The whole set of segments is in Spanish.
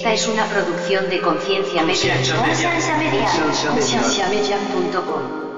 Esta es una producción de Conciencia Media. Conciencia Media. Concienciamedia.com.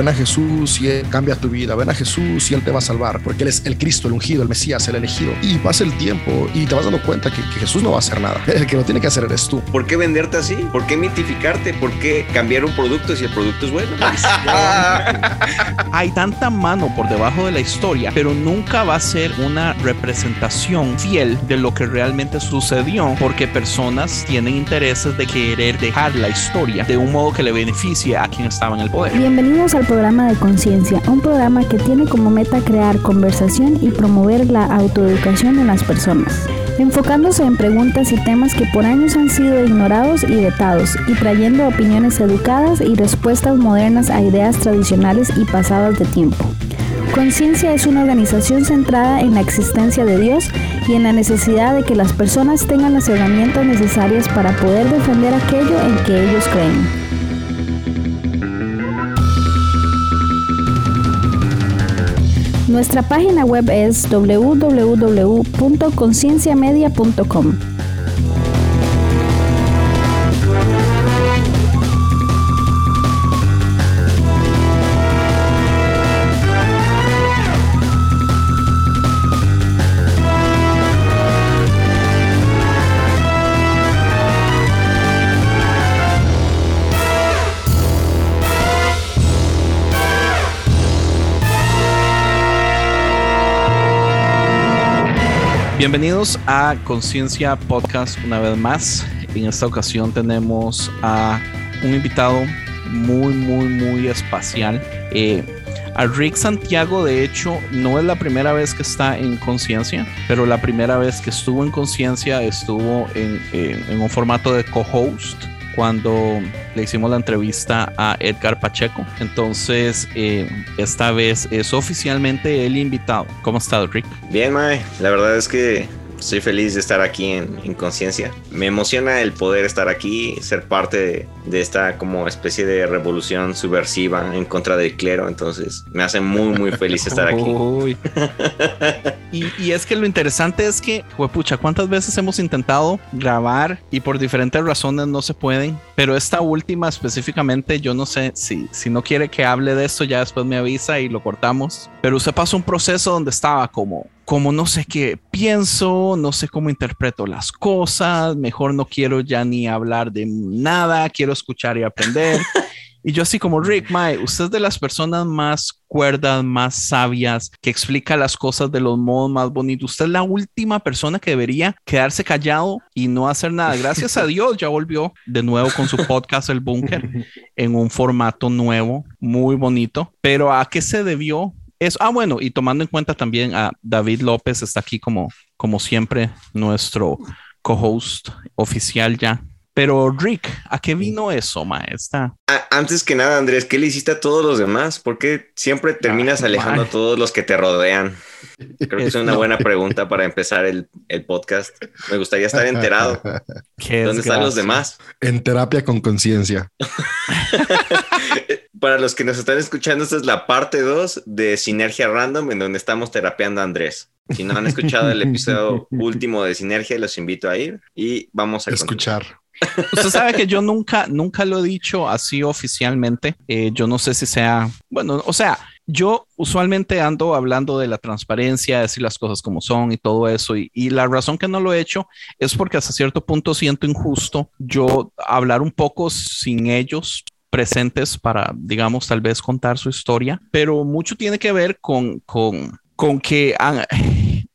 Ven a Jesús y Él cambia tu vida. Ven a Jesús y Él te va a salvar, porque Él es el Cristo, el ungido, el Mesías, el elegido. Y pasa el tiempo y te vas dando cuenta que, que Jesús no va a hacer nada. El que lo tiene que hacer eres tú. ¿Por qué venderte así? ¿Por qué mitificarte? ¿Por qué cambiar un producto si el producto es bueno? Hay tanta mano por debajo de la historia, pero nunca va a ser una representación fiel de lo que realmente sucedió, porque personas tienen intereses de querer dejar la historia de un modo que le beneficie a quien estaba en el poder. Bienvenidos al programa de Conciencia, un programa que tiene como meta crear conversación y promover la autoeducación en las personas, enfocándose en preguntas y temas que por años han sido ignorados y vetados, y trayendo opiniones educadas y respuestas modernas a ideas tradicionales y pasadas de tiempo. Conciencia es una organización centrada en la existencia de Dios y en la necesidad de que las personas tengan las herramientas necesarias para poder defender aquello en que ellos creen. Nuestra página web es www.concienciamedia.com. Bienvenidos a Conciencia Podcast una vez más. En esta ocasión tenemos a un invitado muy, muy, muy espacial. Eh, a Rick Santiago, de hecho, no es la primera vez que está en Conciencia, pero la primera vez que estuvo en Conciencia estuvo en, en un formato de co-host cuando le hicimos la entrevista a Edgar Pacheco. Entonces, eh, esta vez es oficialmente el invitado. ¿Cómo estás, Rick? Bien, Mae. La verdad es que Estoy feliz de estar aquí en, Conciencia. Me emociona el poder estar aquí, ser parte de, esta como especie de revolución subversiva en contra del clero. Entonces me hace muy, muy feliz estar aquí. y, y, es que lo interesante es que, pucha, ¿cuántas veces hemos intentado grabar y por diferentes razones no se pueden? Pero esta última específicamente, yo no sé si, si no quiere que hable de esto, ya después me avisa y lo cortamos. Pero usted pasó un proceso donde estaba como como no sé qué pienso, no sé cómo interpreto las cosas, mejor no quiero ya ni hablar de nada, quiero escuchar y aprender. Y yo así como Rick, Mae, usted es de las personas más cuerdas, más sabias, que explica las cosas de los modos más bonitos. Usted es la última persona que debería quedarse callado y no hacer nada. Gracias a Dios ya volvió de nuevo con su podcast El Búnker en un formato nuevo, muy bonito. Pero ¿a qué se debió ah, bueno, y tomando en cuenta también a David López, está aquí como, como siempre, nuestro co-host oficial ya. Pero Rick, ¿a qué vino eso, maestra? Antes que nada, Andrés, ¿qué le hiciste a todos los demás? ¿Por qué siempre terminas alejando a todos los que te rodean? Creo que es una buena pregunta para empezar el, podcast. Me gustaría estar enterado. ¿Dónde están los demás? En terapia con conciencia. para los que nos están escuchando, esta es la parte 2 de Sinergia Random, en donde estamos terapeando a Andrés. Si no han escuchado el episodio último de Sinergia, los invito a ir y vamos a escuchar. Usted sabe que yo nunca, nunca lo he dicho así oficialmente. Eh, yo no sé si sea, bueno, o sea, yo usualmente ando hablando de la transparencia, decir las cosas como son y todo eso. Y, y, la razón que no lo he hecho es porque hasta cierto punto siento injusto yo hablar un poco sin ellos presentes para, digamos, tal vez contar su historia, pero mucho tiene que ver con, con, con que han,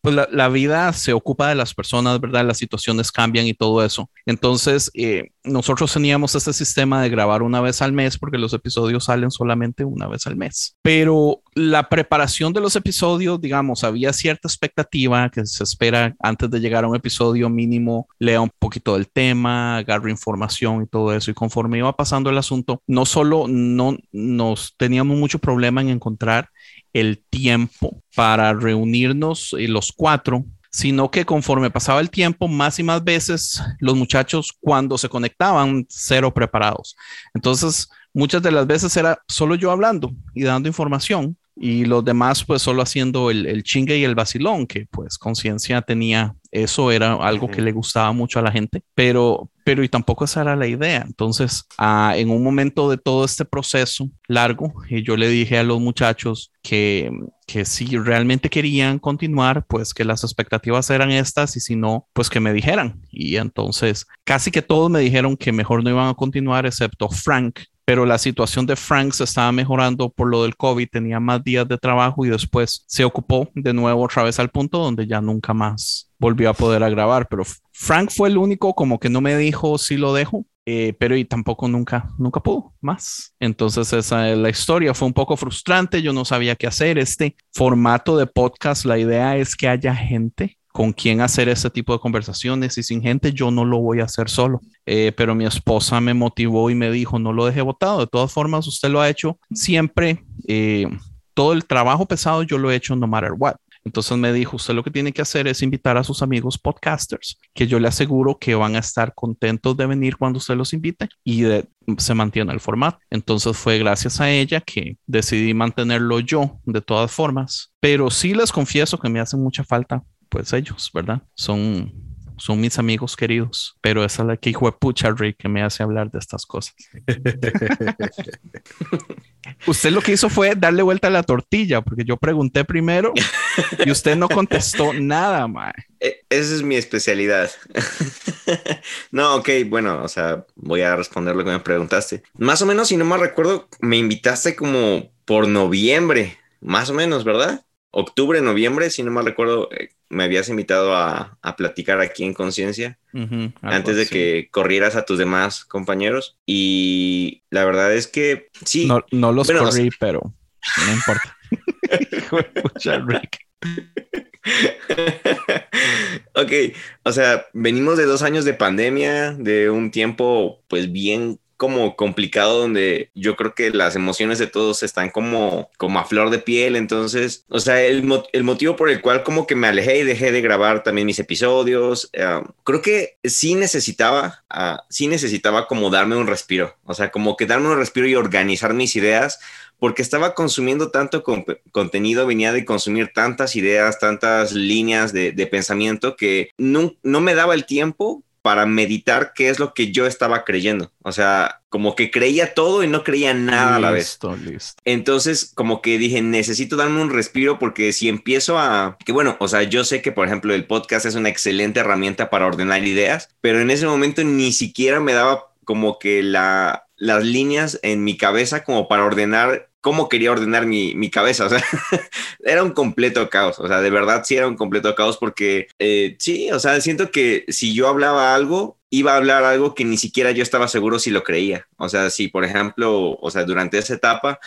pues la, vida se ocupa de las personas, ¿verdad? Las situaciones cambian y todo eso. Entonces, eh, nosotros teníamos este sistema de grabar una vez al mes porque los episodios salen solamente una vez al mes. Pero la preparación de los episodios, digamos, había cierta expectativa que se espera antes de llegar a un episodio mínimo, lea un poquito del tema, agarre información y todo eso. Y conforme iba pasando el asunto, no solo no nos teníamos mucho problema en encontrar el tiempo para reunirnos eh, los cuatro, sino que conforme pasaba el tiempo, más y más veces los muchachos cuando se conectaban, cero preparados. Entonces, muchas de las veces era solo yo hablando y dando información y los demás pues solo haciendo el, chingue y el vacilón, que pues conciencia tenía, eso era algo que le gustaba mucho a la gente, pero, pero y tampoco esa era la idea. Entonces, ah, en un momento de todo este proceso largo, y yo le dije a los muchachos que, que si realmente querían continuar, pues que las expectativas eran estas y si no, pues que me dijeran. Y entonces, casi que todos me dijeron que mejor no iban a continuar, excepto Frank, pero la situación de Frank se estaba mejorando por lo del COVID, tenía más días de trabajo y después se ocupó de nuevo otra vez al punto donde ya nunca más volvió a poder grabar, pero Frank fue el único como que no me dijo si lo dejo, eh, pero y tampoco nunca, nunca pudo más. Entonces esa es la historia, fue un poco frustrante, yo no sabía qué hacer. Este formato de podcast, la idea es que haya gente con quien hacer ese tipo de conversaciones y sin gente yo no lo voy a hacer solo. Eh, pero mi esposa me motivó y me dijo, no lo deje votado. De todas formas, usted lo ha hecho siempre. Eh, todo el trabajo pesado yo lo he hecho no matter what. Entonces me dijo, usted lo que tiene que hacer es invitar a sus amigos podcasters, que yo le aseguro que van a estar contentos de venir cuando usted los invite y se mantiene el formato. Entonces fue gracias a ella que decidí mantenerlo yo de todas formas. Pero sí les confieso que me hace mucha falta pues ellos, ¿verdad? Son, son mis amigos queridos, pero esa es la que hijo de pucha, Rick, que me hace hablar de estas cosas. usted lo que hizo fue darle vuelta a la tortilla, porque yo pregunté primero y usted no contestó nada, mae. E, esa es mi especialidad. no, ok, bueno, o sea, voy a responder lo que me preguntaste. Más o menos, si no me recuerdo, me invitaste como por noviembre, más o menos, ¿verdad? Octubre, noviembre, si no me recuerdo, eh, me habías invitado a, platicar aquí en Conciencia antes de que corrieras a tus demás compañeros. Y la verdad es que sí. No, los corrí, pero no importa. ok, o sea, venimos de dos años de pandemia, de un tiempo pues bien como complicado donde yo creo que las emociones de todos están como, como a flor de piel. Entonces, o sea, el, motivo por el cual como que me alejé y dejé de grabar también mis episodios, eh, creo que sí necesitaba, uh, sí necesitaba como darme un respiro. O sea, como que darme un respiro y organizar mis ideas porque estaba consumiendo tanto contenido, venía de consumir tantas ideas, tantas líneas de, pensamiento que no, no, me daba el tiempo para meditar qué es lo que yo estaba creyendo. O sea, como que creía todo y no creía nada a la vez. Listo. Entonces, como que dije, necesito darme un respiro porque si empiezo a... Que bueno, o sea, yo sé que, por ejemplo, el podcast es una excelente herramienta para ordenar ideas, pero en ese momento ni siquiera me daba como que la, las líneas en mi cabeza como para ordenar cómo quería ordenar mi, mi cabeza. O sea, era un completo caos. O sea, de verdad sí era un completo caos porque eh, sí, o sea, siento que si yo hablaba algo, iba a hablar algo que ni siquiera yo estaba seguro si lo creía. O sea, si por ejemplo, o sea, durante esa etapa,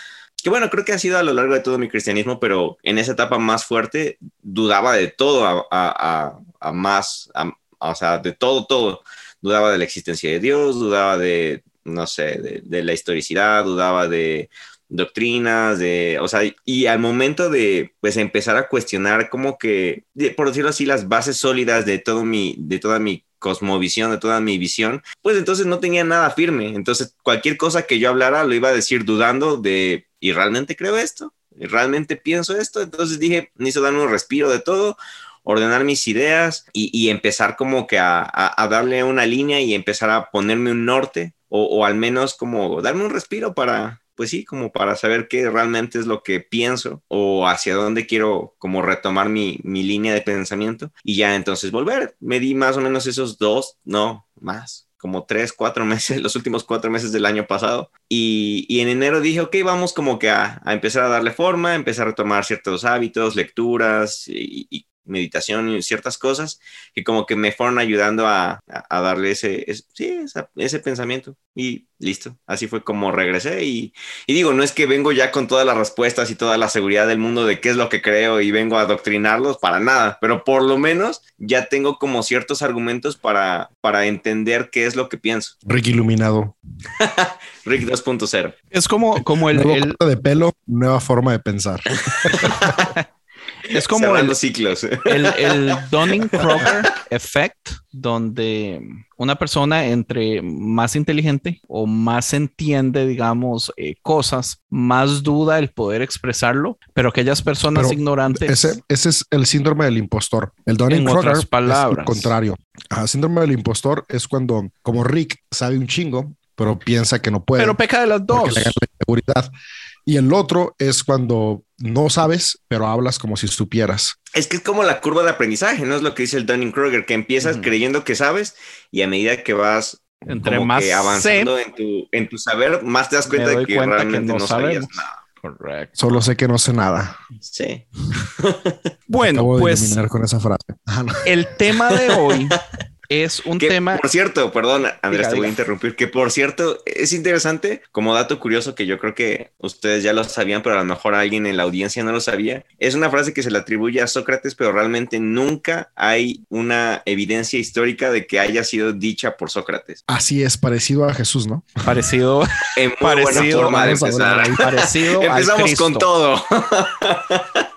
que bueno, creo que ha sido a lo largo de todo mi cristianismo, pero en esa etapa más fuerte dudaba de todo a, a, a, más, o sea, de todo, todo. Dudaba de la existencia de Dios, dudaba de, no sé, de la historicidad, dudaba de doctrinas, de, o sea, y al momento de, pues, empezar a cuestionar como que, por decirlo así, las bases sólidas de todo mi, de toda mi cosmovisión, de toda mi visión, pues entonces no tenía nada firme. Entonces, cualquier cosa que yo hablara lo iba a decir dudando de, ¿y realmente creo esto? ¿Y realmente pienso esto? Entonces dije, necesito darme un respiro de todo, ordenar mis ideas y, empezar como que a, darle una línea y empezar a ponerme un norte o, o al menos como darme un respiro para, pues sí, como para saber qué realmente es lo que pienso o hacia dónde quiero como retomar mi, mi línea de pensamiento y ya entonces volver. Me di más o menos esos dos, no, más, como tres, cuatro meses, los últimos cuatro meses del año pasado. Y, y en enero dije, ok, vamos como que a, a, empezar a darle forma, empezar a retomar ciertos hábitos, lecturas y, y meditación y ciertas cosas que como que me fueron ayudando a, a, darle ese, sí, ese pensamiento y listo. Así fue como regresé y, y, digo, no es que vengo ya con todas las respuestas y toda la seguridad del mundo de qué es lo que creo y vengo a adoctrinarlos para nada, pero por lo menos ya tengo como ciertos argumentos para, para entender qué es lo que pienso. Rick iluminado. Rick 2.0. Es como, como el, el... de pelo, nueva forma de pensar. Es como Cerrando el, ciclos. el, el Dunning-Kruger effect, donde una persona entre más inteligente o más entiende, digamos, eh, cosas, más duda el poder expresarlo, pero aquellas personas Pero ignorantes. Ese, ese es el síndrome del impostor. El Kruger otras es palabras. lo contrario. Ajá, síndrome del impostor es cuando, como Rick sabe un chingo, pero piensa que no puede. pero peca de las dos. le gana la inseguridad. Y el otro es cuando no sabes, pero hablas como si supieras. Es que es como la curva de aprendizaje, ¿no? Es lo que dice el Dunning-Kruger, que empiezas creyendo que sabes y a medida que vas Entre como más que sé, avanzando en, tu, en tu saber, más te das cuenta de que cuenta que realmente no no, sabías nada. Correcto. Solo sé que no sé nada. Sí. Bueno, Acabo pues con esa frase. El tema de hoy es un Que, tema. por cierto, perdón, Andrés, Diga, te voy a interrumpir. Que por cierto, es interesante, como dato curioso que yo creo que ustedes ya lo sabían, pero a lo mejor alguien en la audiencia no lo sabía. Es una frase que se le atribuye a Sócrates, pero realmente nunca hay una evidencia histórica de que haya sido dicha por Sócrates. Así es, parecido a Jesús, ¿no? Parecido, En muy buena Parecido, forma de empezar. parecido Empezamos con todo.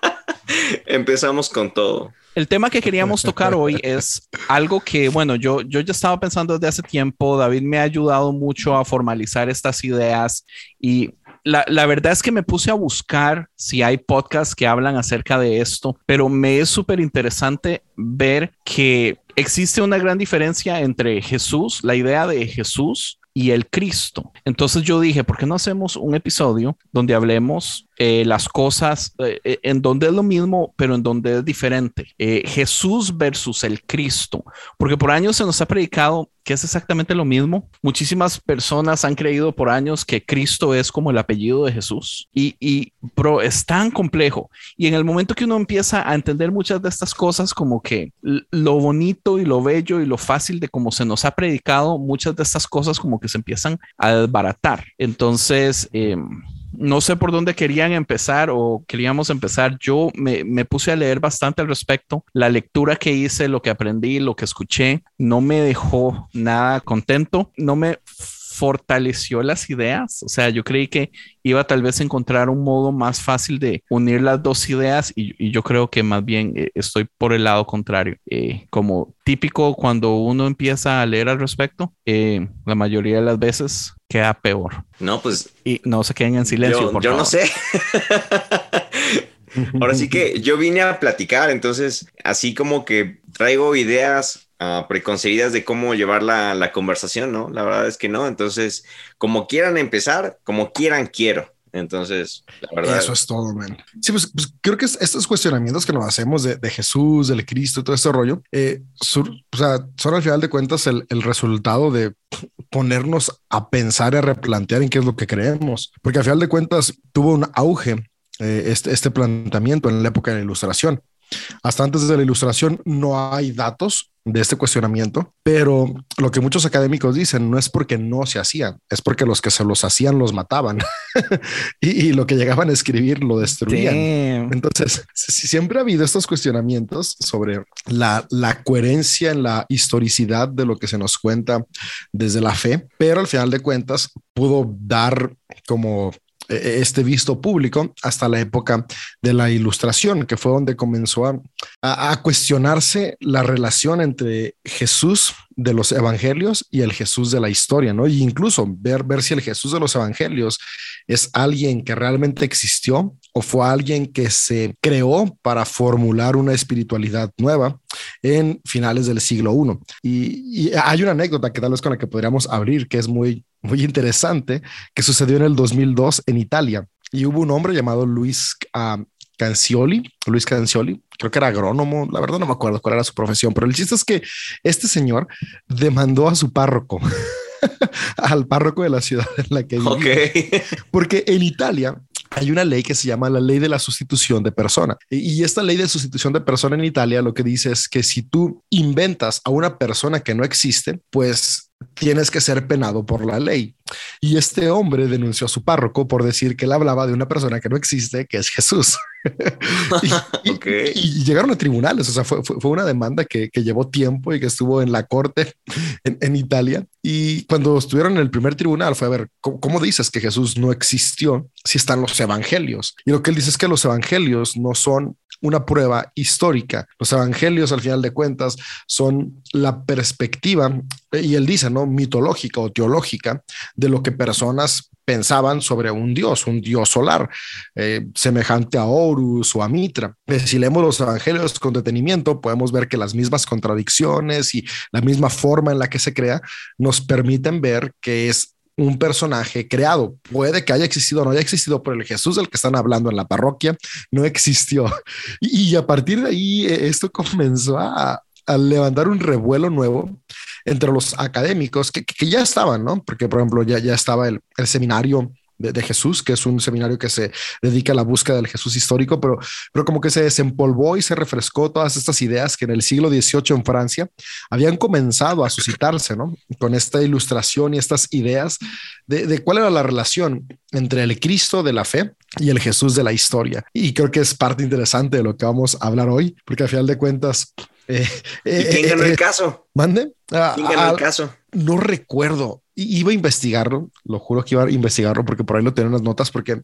Empezamos con todo. El tema que queríamos tocar hoy es algo que, bueno, yo, yo ya estaba pensando desde hace tiempo, David me ha ayudado mucho a formalizar estas ideas y la, la verdad es que me puse a buscar si hay podcasts que hablan acerca de esto, pero me es súper interesante ver que existe una gran diferencia entre Jesús, la idea de Jesús y el Cristo. Entonces yo dije, ¿por qué no hacemos un episodio donde hablemos eh, las cosas eh, eh, en donde es lo mismo, pero en donde es diferente? Jesús versus el Cristo, porque por años se nos ha predicado que es exactamente lo mismo. Muchísimas personas han creído por años que Cristo es como el apellido de Jesús y, y es tan complejo. Y en el momento que uno empieza a entender muchas de estas cosas, como que lo bonito y lo bello y lo fácil de cómo se nos ha predicado, muchas de estas cosas como que se empiezan a desbaratar. Entonces, eh, no sé por dónde querían empezar o queríamos empezar. Yo me, puse a leer bastante al respecto. La lectura que hice, lo que aprendí, lo que escuché, no me dejó nada contento. No me fortaleció las ideas. O sea, yo creí que iba tal vez a encontrar un modo más fácil de unir las dos ideas y, y yo creo que más bien eh, estoy por el lado contrario. Eh, como típico cuando uno empieza a leer al respecto, eh, la mayoría de las veces queda peor. No, pues Y no se queden en silencio. yo, por yo no sé. Ahora sí que yo vine a platicar, entonces así como que traigo ideas ah, preconcebidas de cómo llevar la, la conversación, ¿no? La verdad es que no, entonces como quieran empezar, como quieran quiero. Entonces, la verdad. Eso es todo, man. Sí, pues, pues creo que es- estos cuestionamientos que nos hacemos de, de Jesús, del Cristo todo este rollo, eh, sur- o sea, son al final de cuentas el, el resultado de ponernos a pensar y a replantear en qué es lo que creemos. Porque al final de cuentas tuvo un auge eh, este, este planteamiento en la época de la ilustración. Hasta antes de la ilustración no hay datos de este cuestionamiento, pero lo que muchos académicos dicen no es porque no se hacían, es porque los que se los hacían los mataban y, y lo que llegaban a escribir lo destruían. Damn. Entonces, si siempre ha habido estos cuestionamientos sobre la, la coherencia en la historicidad de lo que se nos cuenta desde la fe, pero al final de cuentas pudo dar como este visto público hasta la época de la ilustración, que fue donde comenzó a cuestionarse la relación entre Jesús de los evangelios y el Jesús de la historia, ¿no? Y incluso ver, ver si el Jesús de los evangelios es alguien que realmente existió o fue alguien que se creó para formular una espiritualidad nueva en finales del siglo I. Y, y hay una anécdota que tal vez con la que podríamos abrir, que es muy, muy interesante, que sucedió en el 2002 en Italia. Y hubo un hombre llamado Luis ah, Cancioli, Luis Cancioli, creo que era agrónomo, la verdad no me acuerdo cuál era su profesión, pero el chiste es que este señor demandó a su párroco, al párroco de la ciudad en la que vivía. Ok. Porque en Italia hay una ley que se llama la ley de la sustitución de persona. Y y esta ley de sustitución de persona en Italia lo que dice es que si tú inventas a una persona que no existe, pues tienes que ser penado por la ley. Y este hombre denunció a su párroco por decir que él hablaba de una persona que no existe, que es Jesús. y, y- Ok. y llegaron a tribunales, o sea, fue, fue, fue una demanda que, que llevó tiempo y que estuvo en la corte en, en Italia. Y cuando estuvieron en el primer tribunal fue a ver, ¿cómo, cómo dices que Jesús no existió si están los evangelios? Y lo que él dice es que los evangelios no son una prueba histórica. Los evangelios, al final de cuentas, son la perspectiva, y él dice, ¿no? Mitológica o teológica de lo que personas pensaban sobre un dios, un dios solar, eh, semejante a Horus o a Mitra. Eh, si leemos los evangelios con detenimiento, podemos ver que las mismas contradicciones y la misma forma en la que se crea nos permiten ver que es un personaje creado. Puede que haya existido o no haya existido, pero el Jesús del que están hablando en la parroquia no existió. Y, a partir de ahí, eh, esto comenzó a, levantar un revuelo nuevo entre los académicos que, ya estaban, ¿no? Porque, por ejemplo, ya, ya estaba el seminario de, Jesús, que es un seminario que se dedica a la búsqueda del Jesús histórico, pero, pero como que se desempolvó y se refrescó todas estas ideas que en el siglo XVIII en Francia habían comenzado a suscitarse, ¿no? Con esta ilustración y estas ideas de, de cuál era la relación entre el Cristo de la fe y el Jesús de la historia. Y creo que es parte interesante de lo que vamos a hablar hoy, porque al final de cuentas... Eh, eh, ¿Quién ganó el eh, caso? ¿Mande? Ah, ¿Quién ganó el caso? No recuerdo iba a investigarlo, lo juro que iba a investigarlo porque por ahí lo tengo en las notas, porque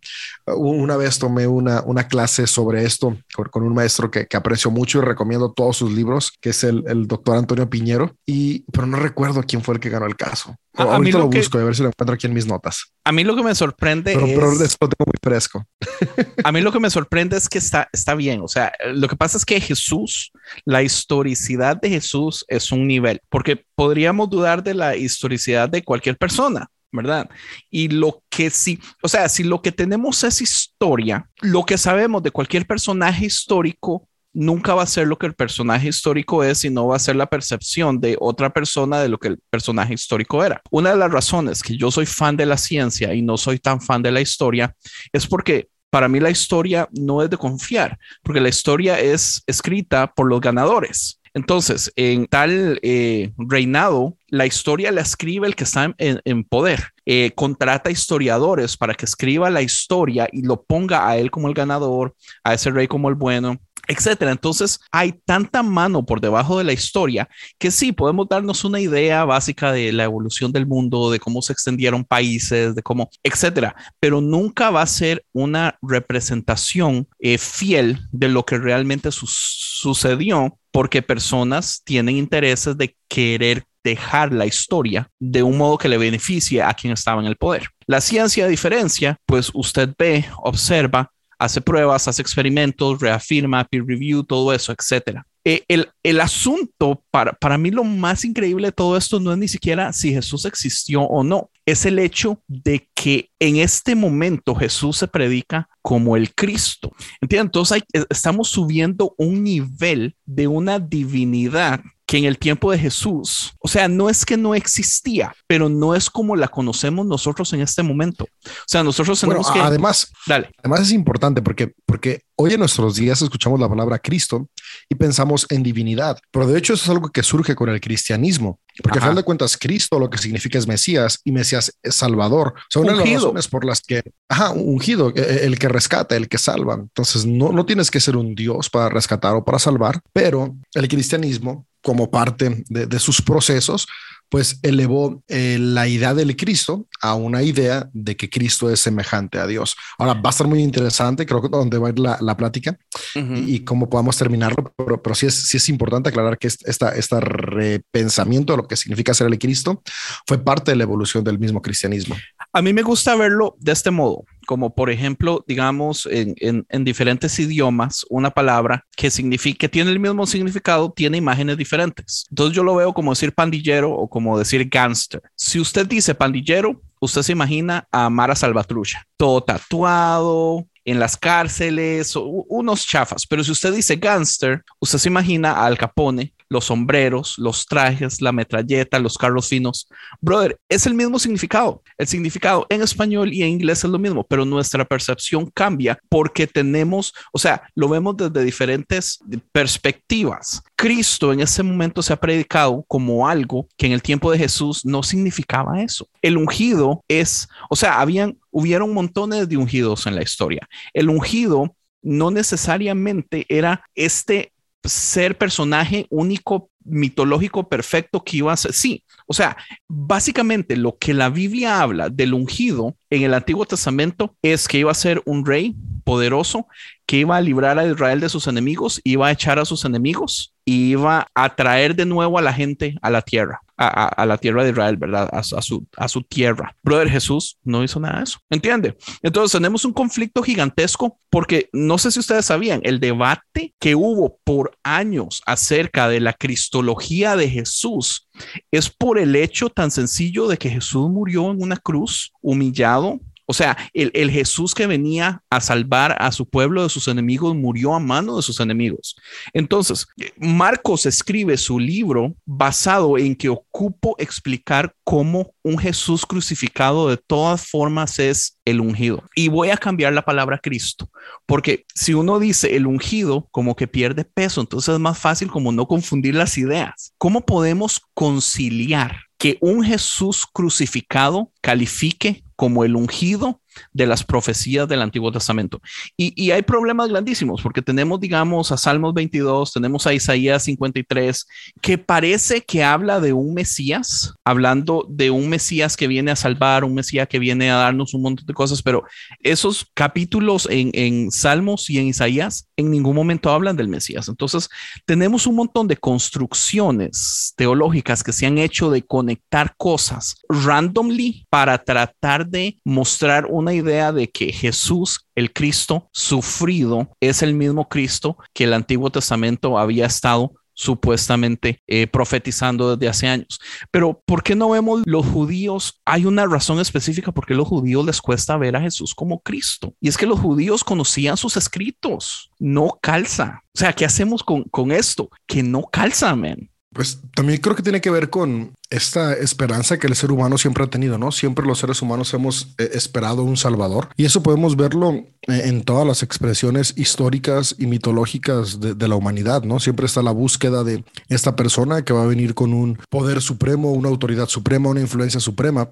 uh, una vez tomé una, una clase sobre esto con, un maestro que, que, aprecio mucho y recomiendo todos sus libros, que es el, el, doctor Antonio Piñero, y, pero no recuerdo quién fue el que ganó el caso. A, mí lo, busco, a ver si lo encuentro aquí en mis notas. A mí lo que me sorprende pero, es... Pero lo tengo muy fresco. a mí lo que me sorprende es que está, está bien. O sea, lo que pasa es que Jesús, la historicidad de Jesús es un nivel, porque podríamos dudar de la historicidad de cualquier persona, ¿verdad? Y lo que sí, o sea, si lo que tenemos es historia, lo que sabemos de cualquier personaje histórico nunca va a ser lo que el personaje histórico es, sino va a ser la percepción de otra persona de lo que el personaje histórico era. Una de las razones que yo soy fan de la ciencia y no soy tan fan de la historia es porque para mí la historia no es de confiar, porque la historia es escrita por los ganadores. Entonces, en tal eh, reinado, la historia la escribe el que está en, poder. Eh, contrata historiadores para que escriba la historia y lo ponga a él como el ganador, a ese rey como el bueno etcétera. Entonces hay tanta mano por debajo de la historia que sí podemos darnos una idea básica de la evolución del mundo, de cómo se extendieron países, de cómo, etcétera, pero nunca va a ser una representación eh, fiel de lo que realmente sucedió porque personas tienen intereses de querer dejar la historia de un modo que le beneficie a quien estaba en el poder. La ciencia, diferencia, pues usted ve, observa, hace pruebas, hace experimentos, reafirma, peer review, todo eso, etcétera. Eh, el, el, asunto, para, para mí lo más increíble de todo esto no es ni siquiera si Jesús existió o no, es el hecho de que en este momento Jesús se predica como el Cristo. ¿Entiendes? Entonces estamos subiendo un nivel de una divinidad que en el tiempo de Jesús, o sea, no es que no existía, pero no es como la conocemos nosotros en este momento. O sea, nosotros tenemos que... Además, dale. Además es importante porque, porque hoy en nuestros días escuchamos la palabra Cristo y pensamos en divinidad, pero de hecho eso es algo que surge con el cristianismo. Porque al final de cuentas, Cristo lo que significa es Mesías y Mesías es Salvador. Son las razones por las que, ajá, ungido, e, e, el que rescata, el que salva. Entonces, no, no tienes que ser un Dios para rescatar o para salvar, pero el cristianismo como parte de, sus procesos, pues elevó eh, la idea del Cristo a una idea de que Cristo es semejante a Dios. Ahora va a estar muy interesante, creo que donde va a ir la, la plática y, cómo podamos terminarlo, pero, pero sí, es, sí es importante aclarar que esta, este repensamiento de lo que significa ser el Cristo fue parte de la evolución del mismo cristianismo. A mí me gusta verlo de este modo como por ejemplo, digamos, en, diferentes idiomas, una palabra que significa, que tiene el mismo significado, tiene imágenes diferentes. Entonces yo lo veo como decir pandillero o como decir gangster. Si usted dice pandillero, usted se imagina a Mara Salvatrucha, todo tatuado, en las cárceles, unos chafas. Pero si usted dice gangster, usted se imagina a Al Capone los sombreros, los trajes, la metralleta, los carros finos. Brother, es el mismo significado. El significado en español y en inglés es lo mismo, pero nuestra percepción cambia porque tenemos, o sea, lo vemos desde diferentes perspectivas. Cristo en ese momento se ha predicado como algo que en el tiempo de Jesús no significaba eso. El ungido es, o sea, habían, hubieron montones de ungidos en la historia. El ungido no necesariamente era este ser personaje único, mitológico, perfecto que iba a ser. Sí, o sea, básicamente lo que la Biblia habla del ungido en el Antiguo Testamento es que iba a ser un rey poderoso que iba a librar a Israel de sus enemigos, iba a echar a sus enemigos iba a traer de nuevo a la gente a la tierra, a, la tierra de Israel, ¿verdad? A, su, a su tierra. Brother Jesús no hizo nada de eso, ¿entiende? Entonces tenemos un conflicto gigantesco porque no sé si ustedes sabían, el debate que hubo por años acerca de la cristología de Jesús es por el hecho tan sencillo de que Jesús murió en una cruz, humillado, o sea, el, Jesús que venía a salvar a su pueblo de sus enemigos murió a mano de sus enemigos. Entonces, Marcos escribe su libro basado en que ocupo explicar cómo un Jesús crucificado de todas formas es el ungido. Y voy a cambiar la palabra Cristo, porque si uno dice el ungido, como que pierde peso, entonces es más fácil como no confundir las ideas. ¿Cómo podemos conciliar que un Jesús crucificado califique como el ungido de las profecías del Antiguo Testamento. Y, hay problemas grandísimos porque tenemos, digamos, a Salmos 22, tenemos a Isaías 53, que parece que habla de un Mesías, hablando de un Mesías que viene a salvar, un Mesías que viene a darnos un montón de cosas, pero esos capítulos en, en Salmos y en Isaías en ningún momento hablan del Mesías. Entonces, tenemos un montón de construcciones teológicas que se han hecho de conectar cosas randomly para tratar de mostrar una idea de que Jesús, el Cristo sufrido, es el mismo Cristo que el Antiguo Testamento había estado supuestamente eh, profetizando desde hace años. Pero ¿por qué no vemos los judíos? Hay una razón específica por qué los judíos les cuesta ver a Jesús como Cristo. Y es que los judíos conocían sus escritos. No calza. O sea, ¿qué hacemos con, con esto? Que no calza, man. Pues también creo que tiene que ver con esta esperanza que el ser humano siempre ha tenido, ¿no? Siempre los seres humanos hemos eh, esperado un salvador y eso podemos verlo eh, en todas las expresiones históricas y mitológicas de, la humanidad, ¿no? Siempre está la búsqueda de esta persona que va a venir con un poder supremo, una autoridad suprema, una influencia suprema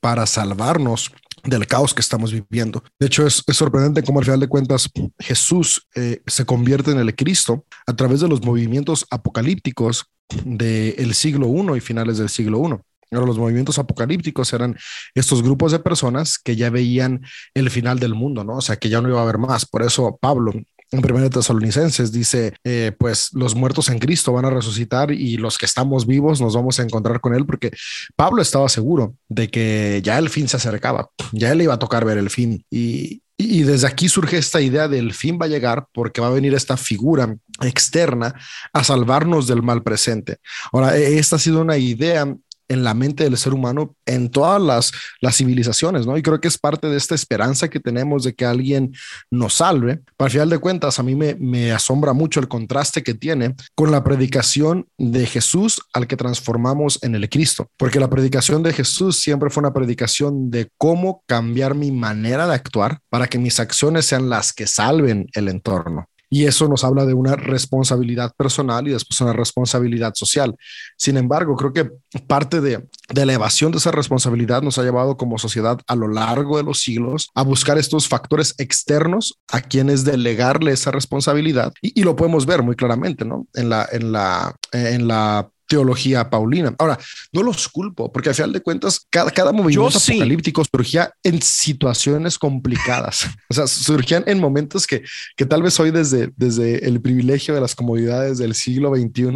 para salvarnos del caos que estamos viviendo. De hecho, es, sorprendente cómo al final de cuentas Jesús eh, se convierte en el Cristo a través de los movimientos apocalípticos del siglo I y finales del siglo I. Ahora, los movimientos apocalípticos eran estos grupos de personas que ya veían el final del mundo, ¿no? O sea, que ya no iba a haber más. Por eso Pablo en 1 Tesalonicenses dice, eh, pues los muertos en Cristo van a resucitar y los que estamos vivos nos vamos a encontrar con Él, porque Pablo estaba seguro de que ya el fin se acercaba, ya él iba a tocar ver el fin. Y, y desde aquí surge esta idea del fin va a llegar porque va a venir esta figura externa a salvarnos del mal presente. Ahora, e, esta ha sido una idea en la mente del ser humano en todas las, las civilizaciones, ¿no? Y creo que es parte de esta esperanza que tenemos de que alguien nos salve. Al final de cuentas, a mí me, me asombra mucho el contraste que tiene con la predicación de Jesús al que transformamos en el Cristo, porque la predicación de Jesús siempre fue una predicación de cómo cambiar mi manera de actuar para que mis acciones sean las que salven el entorno. Y eso nos habla de una responsabilidad personal y después una responsabilidad social. Sin embargo, creo que parte de, de, la evasión de esa responsabilidad nos ha llevado como sociedad a lo largo de los siglos a buscar estos factores externos a quienes delegarle esa responsabilidad. Y, lo podemos ver muy claramente, ¿no? En la, en la, en la teología paulina. Ahora, no los culpo, porque al final de cuentas, cada, cada movimiento apocalíptico surgía en situaciones complicadas. o sea, surgían en momentos que, que tal vez hoy desde, desde el privilegio de las comodidades del siglo XXI,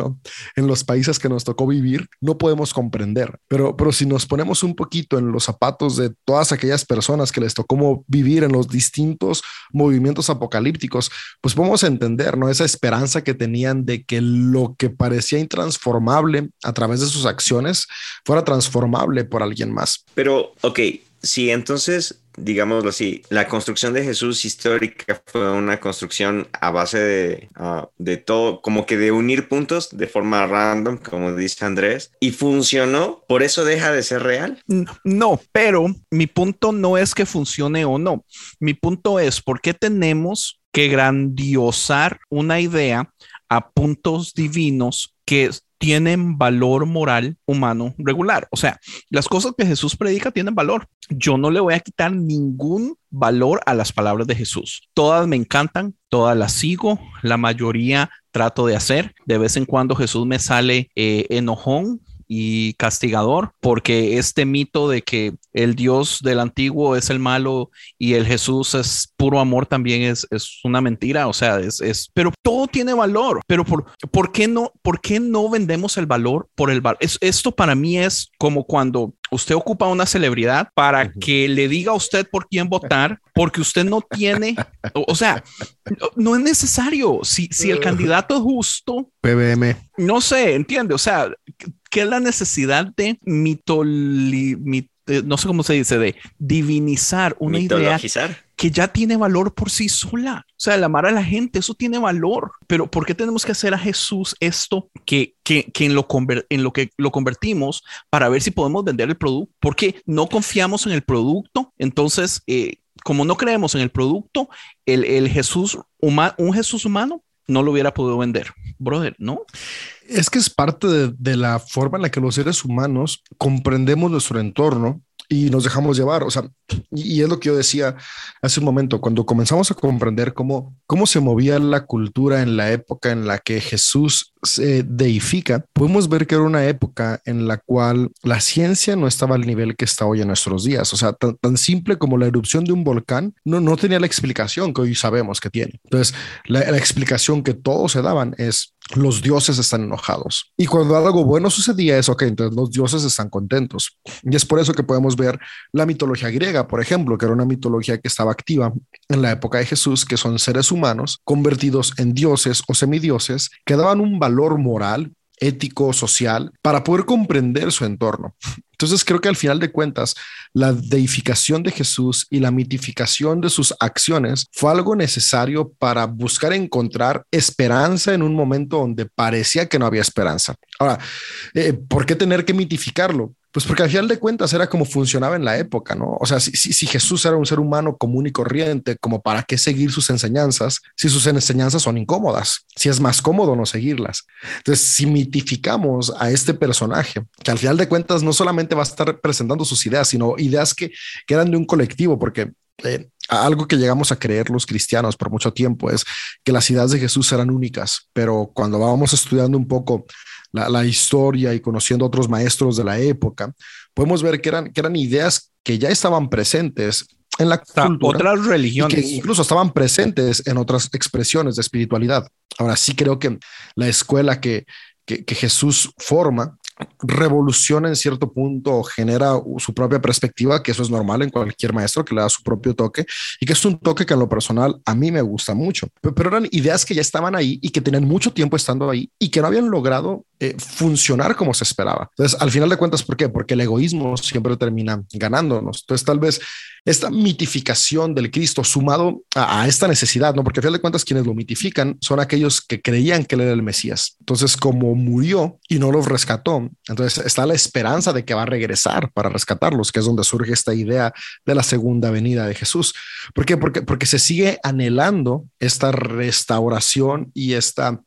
en los países que nos tocó vivir, no podemos comprender. Pero, pero si nos ponemos un poquito en los zapatos de todas aquellas personas que les tocó vivir en los distintos movimientos apocalípticos, pues podemos entender, ¿no? Esa esperanza que tenían de que lo que parecía intransformable a través de sus acciones fuera transformable por alguien más. Pero, ok, si entonces digámoslo así, la construcción de Jesús histórica fue una construcción a base de, ah, de todo, como que de unir puntos de forma random, como dice Andrés, y funcionó, por eso deja de ser real. No, pero mi punto no es que funcione o no. Mi punto es por qué tenemos que grandiosar una idea a puntos divinos que tienen valor moral humano regular. O sea, las cosas que Jesús predica tienen valor. Yo no le voy a quitar ningún valor a las palabras de Jesús. Todas me encantan, todas las sigo, la mayoría trato de hacer. De vez en cuando Jesús me sale eh, enojón y castigador, porque este mito de que el Dios del antiguo es el malo y el Jesús es puro amor también es, es una mentira, o sea, es, es, pero todo tiene valor, pero por, ¿por, qué no, ¿por qué no vendemos el valor por el valor? esto para mí es como cuando usted ocupa una celebridad para que le diga a usted por quién votar, porque usted no tiene, o, sea, no, es necesario. Si, si el candidato es justo, PBM. No sé, entiende, o sea, ¿qué es la necesidad de mitoli, eh, no sé cómo se dice, de divinizar una idea que ya tiene valor por sí sola. O sea, el amar a la gente, eso tiene valor. Pero ¿por qué tenemos que hacer a Jesús esto que, que, que en, lo en lo que lo convertimos para ver si podemos vender el producto? Porque no confiamos en el producto. Entonces, eh, como no creemos en el producto, el, el Jesús humano, un Jesús humano no lo hubiera podido vender, brother, ¿no? Es que es parte de, la forma en la que los seres humanos comprendemos nuestro entorno y nos dejamos llevar. O sea, y, es lo que yo decía hace un momento, cuando comenzamos a comprender cómo, cómo se movía la cultura en la época en la que Jesús se deifica, podemos ver que era una época en la cual la ciencia no estaba al nivel que está hoy en nuestros días. O sea, tan, simple como la erupción de un volcán no, no tenía la explicación que hoy sabemos que tiene. Entonces, la, la explicación que todos se daban es los dioses están enojados. Y cuando algo bueno sucedía es, ok, entonces los dioses están contentos. Y es por eso que podemos ver la mitología griega, por ejemplo, que era una mitología que estaba activa en la época de Jesús, que son seres humanos convertidos en dioses o semidioses que daban un valor moral ético, social, para poder comprender su entorno. Entonces creo que al final de cuentas, la deificación de Jesús y la mitificación de sus acciones fue algo necesario para buscar encontrar esperanza en un momento donde parecía que no había esperanza. Ahora, eh, ¿por qué tener que mitificarlo? Pues porque al final de cuentas era como funcionaba en la época, ¿no? O sea, si, Jesús era un ser humano común y corriente, como para qué seguir sus enseñanzas si sus enseñanzas son incómodas, si es más cómodo no seguirlas. Entonces, si mitificamos a este personaje, que al final de cuentas no solamente va a estar presentando sus ideas, sino ideas que, que eran de un colectivo, porque eh, algo que llegamos a creer los cristianos por mucho tiempo es que las ideas de Jesús eran únicas, pero cuando vamos estudiando un poco la, historia y conociendo otros maestros de la época, podemos ver que eran, que eran ideas que ya estaban presentes en la cultura, otras religiones. que incluso estaban presentes en otras expresiones de espiritualidad. Ahora sí creo que la escuela que, que, que Jesús forma revoluciona en cierto punto, genera su propia perspectiva, que eso es normal en cualquier maestro que le da su propio toque y que es un toque que en lo personal a mí me gusta mucho, pero, eran ideas que ya estaban ahí y que tenían mucho tiempo estando ahí y que no habían logrado eh, funcionar como se esperaba. Entonces, al final de cuentas, ¿por qué? Porque el egoísmo siempre termina ganándonos. Entonces, tal vez esta mitificación del Cristo sumado a, esta necesidad, ¿no? Porque al final de cuentas quienes lo mitifican son aquellos que creían que él era el Mesías. Entonces, como murió y no los rescató, entonces está la esperanza de que va a regresar para rescatarlos, que es donde surge esta idea de la segunda venida de Jesús. ¿Por qué? Porque, porque se sigue anhelando esta restauración y esta...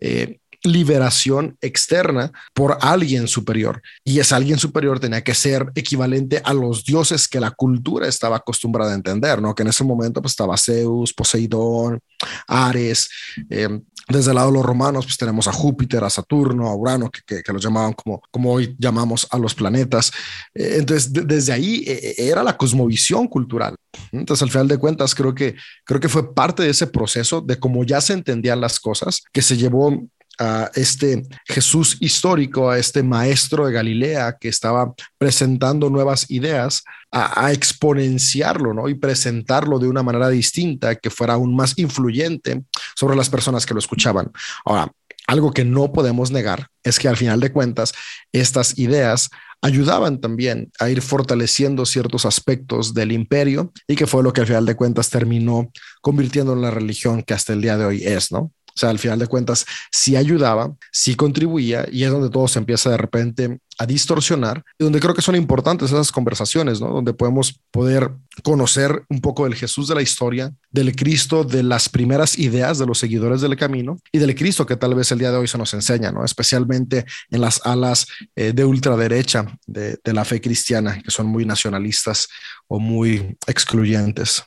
Eh, liberación externa por alguien superior. Y ese alguien superior tenía que ser equivalente a los dioses que la cultura estaba acostumbrada a entender, ¿no? Que en ese momento pues, estaba Zeus, Poseidón, Ares. Eh, desde el lado de los romanos, pues tenemos a Júpiter, a Saturno, a Urano, que, que, los llamaban como, como hoy llamamos a los planetas. Eh, entonces, desde ahí eh, era la cosmovisión cultural. Entonces, al final de cuentas, creo que, creo que fue parte de ese proceso de cómo ya se entendían las cosas, que se llevó a este Jesús histórico, a este maestro de Galilea que estaba presentando nuevas ideas, a, exponenciarlo ¿no? y presentarlo de una manera distinta que fuera aún más influyente sobre las personas que lo escuchaban. Ahora, algo que no podemos negar es que al final de cuentas, estas ideas ayudaban también a ir fortaleciendo ciertos aspectos del imperio y que fue lo que al final de cuentas terminó convirtiendo en la religión que hasta el día de hoy es, ¿no? O sea, al final de cuentas, sí ayudaba, sí contribuía y es donde todo se empieza de repente a distorsionar y donde creo que son importantes esas conversaciones, ¿no? Donde podemos poder conocer un poco del Jesús de la historia, del Cristo, de las primeras ideas de los seguidores del camino y del Cristo que tal vez el día de hoy se nos enseña, ¿no? Especialmente en las alas eh, de ultraderecha de, de la fe cristiana, que son muy nacionalistas o muy excluyentes.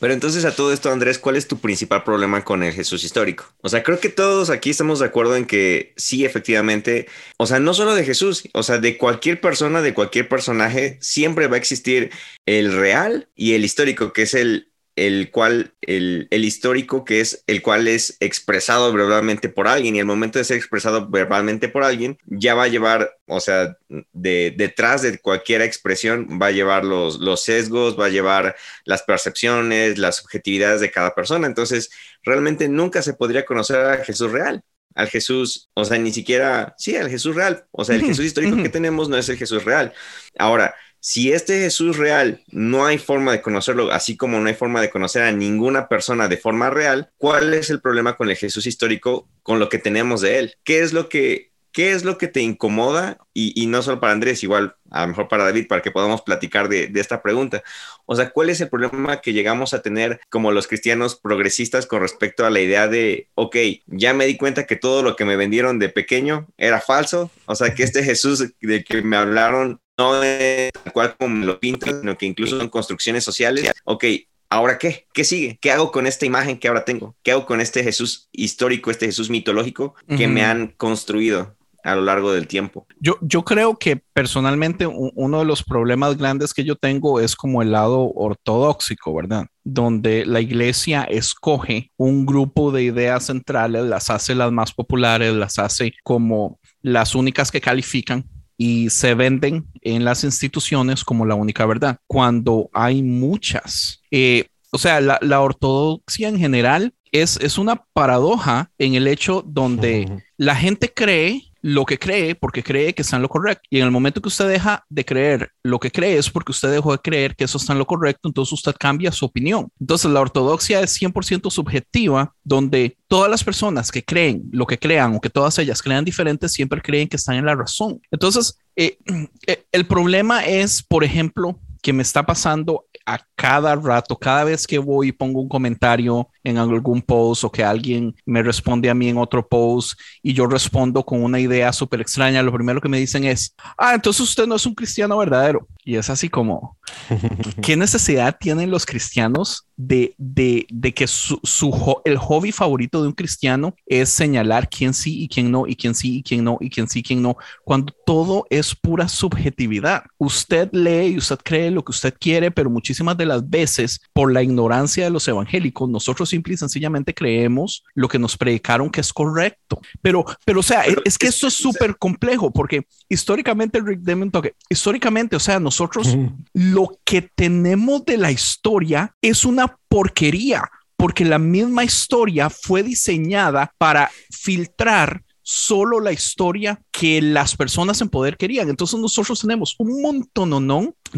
Pero entonces a todo esto, Andrés, ¿cuál es tu principal problema con el Jesús histórico? O sea, creo que todos aquí estamos de acuerdo en que sí, efectivamente, o sea, no solo de Jesús, o sea, de cualquier persona, de cualquier personaje, siempre va a existir el real y el histórico, que es el el cual, el, histórico que es el cual es expresado verbalmente por alguien y el momento de ser expresado verbalmente por alguien ya va a llevar, o sea, de, detrás de cualquier expresión va a llevar los, los sesgos, va a llevar las percepciones, las subjetividades de cada persona. Entonces, realmente nunca se podría conocer a Jesús real al Jesús, o sea, ni siquiera, sí, al Jesús real. O sea, el Jesús histórico que tenemos no es el Jesús real. Ahora, si este Jesús real no hay forma de conocerlo, así como no hay forma de conocer a ninguna persona de forma real, ¿cuál es el problema con el Jesús histórico, con lo que tenemos de él? ¿Qué es lo que, qué es lo que te incomoda? Y, no solo para Andrés, igual a lo mejor para David, para que podamos platicar de, de esta pregunta. O sea, ¿cuál es el problema que llegamos a tener como los cristianos progresistas con respecto a la idea de, ok, ya me di cuenta que todo lo que me vendieron de pequeño era falso? O sea, que este Jesús de que me hablaron no es tal cual como me lo pintan, sino que incluso son construcciones sociales. Ok, ¿ahora qué? ¿Qué sigue? ¿Qué hago con esta imagen que ahora tengo? ¿Qué hago con este Jesús histórico, este Jesús mitológico que me han construido? a lo largo del tiempo. Yo, yo creo que personalmente uno de los problemas grandes que yo tengo es como el lado ortodoxico, ¿verdad? Donde la iglesia escoge un grupo de ideas centrales, las hace las más populares, las hace como las únicas que califican y se venden en las instituciones como la única verdad, cuando hay muchas. Eh, o sea, la, ortodoxia en general es, es una paradoja en el hecho donde la gente cree lo que cree porque cree que está en lo correcto. Y en el momento que usted deja de creer lo que cree es porque usted dejó de creer que eso está en lo correcto, entonces usted cambia su opinión. Entonces la ortodoxia es 100% subjetiva, donde todas las personas que creen lo que crean o que todas ellas crean diferentes siempre creen que están en la razón. Entonces, eh, eh, el problema es, por ejemplo, que me está pasando a cada rato, cada vez que voy y pongo un comentario en algún post o que alguien me responde a mí en otro post y yo respondo con una idea súper extraña, lo primero que me dicen es, ah, entonces usted no es un cristiano verdadero. Y es así como, ¿qué necesidad tienen los cristianos de, de, de que su, su, el hobby favorito de un cristiano es señalar quién sí y quién no, y quién sí y quién no, y quién sí y quién no, cuando todo es pura subjetividad? Usted lee y usted cree lo que usted quiere, pero muchísimas de las veces, por la ignorancia de los evangélicos, nosotros simple y sencillamente creemos lo que nos predicaron que es correcto. Pero, pero o sea, es, que esto es súper complejo porque históricamente, Rick Demon históricamente, o sea, nosotros lo que tenemos de la historia es una porquería porque la misma historia fue diseñada para filtrar solo la historia que las personas en poder querían. Entonces nosotros tenemos un montón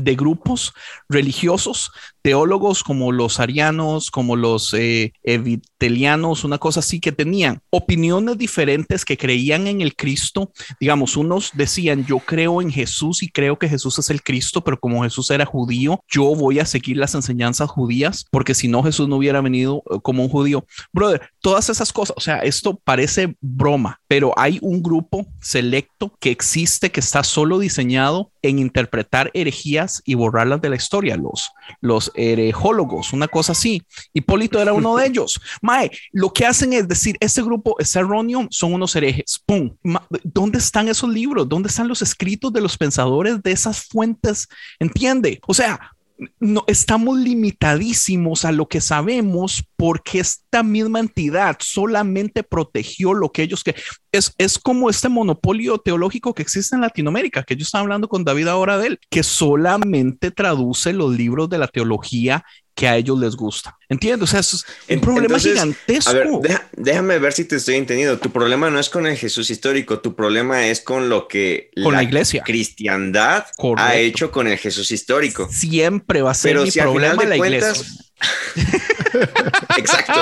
de grupos religiosos, teólogos como los arianos, como los eh, evitelianos, una cosa así que tenían opiniones diferentes que creían en el Cristo. Digamos, unos decían, yo creo en Jesús y creo que Jesús es el Cristo, pero como Jesús era judío, yo voy a seguir las enseñanzas judías, porque si no, Jesús no hubiera venido eh, como un judío. Brother, todas esas cosas, o sea, esto parece broma, pero hay un grupo selecto que existe, que está solo diseñado en interpretar herejías y borrarlas de la historia, los, los herejólogos, una cosa así. Hipólito era uno de ellos. Mae, lo que hacen es decir, este grupo es erróneo, son unos herejes. ¡Pum! ¿Dónde están esos libros? ¿Dónde están los escritos de los pensadores de esas fuentes? ¿Entiende? O sea, no, estamos limitadísimos a lo que sabemos porque esta misma entidad solamente protegió lo que ellos que es, es como este monopolio teológico que existe en Latinoamérica, que yo estaba hablando con David ahora de él, que solamente traduce los libros de la teología que a ellos les gusta. ¿Entiendes? O sea, es un problema gigantesco. A ver, déjame ver si te estoy entendiendo. Tu problema no es con el Jesús histórico, tu problema es con lo que con la, iglesia cristiandad ha hecho con el Jesús histórico. Siempre va a ser mi problema la iglesia. Exacto.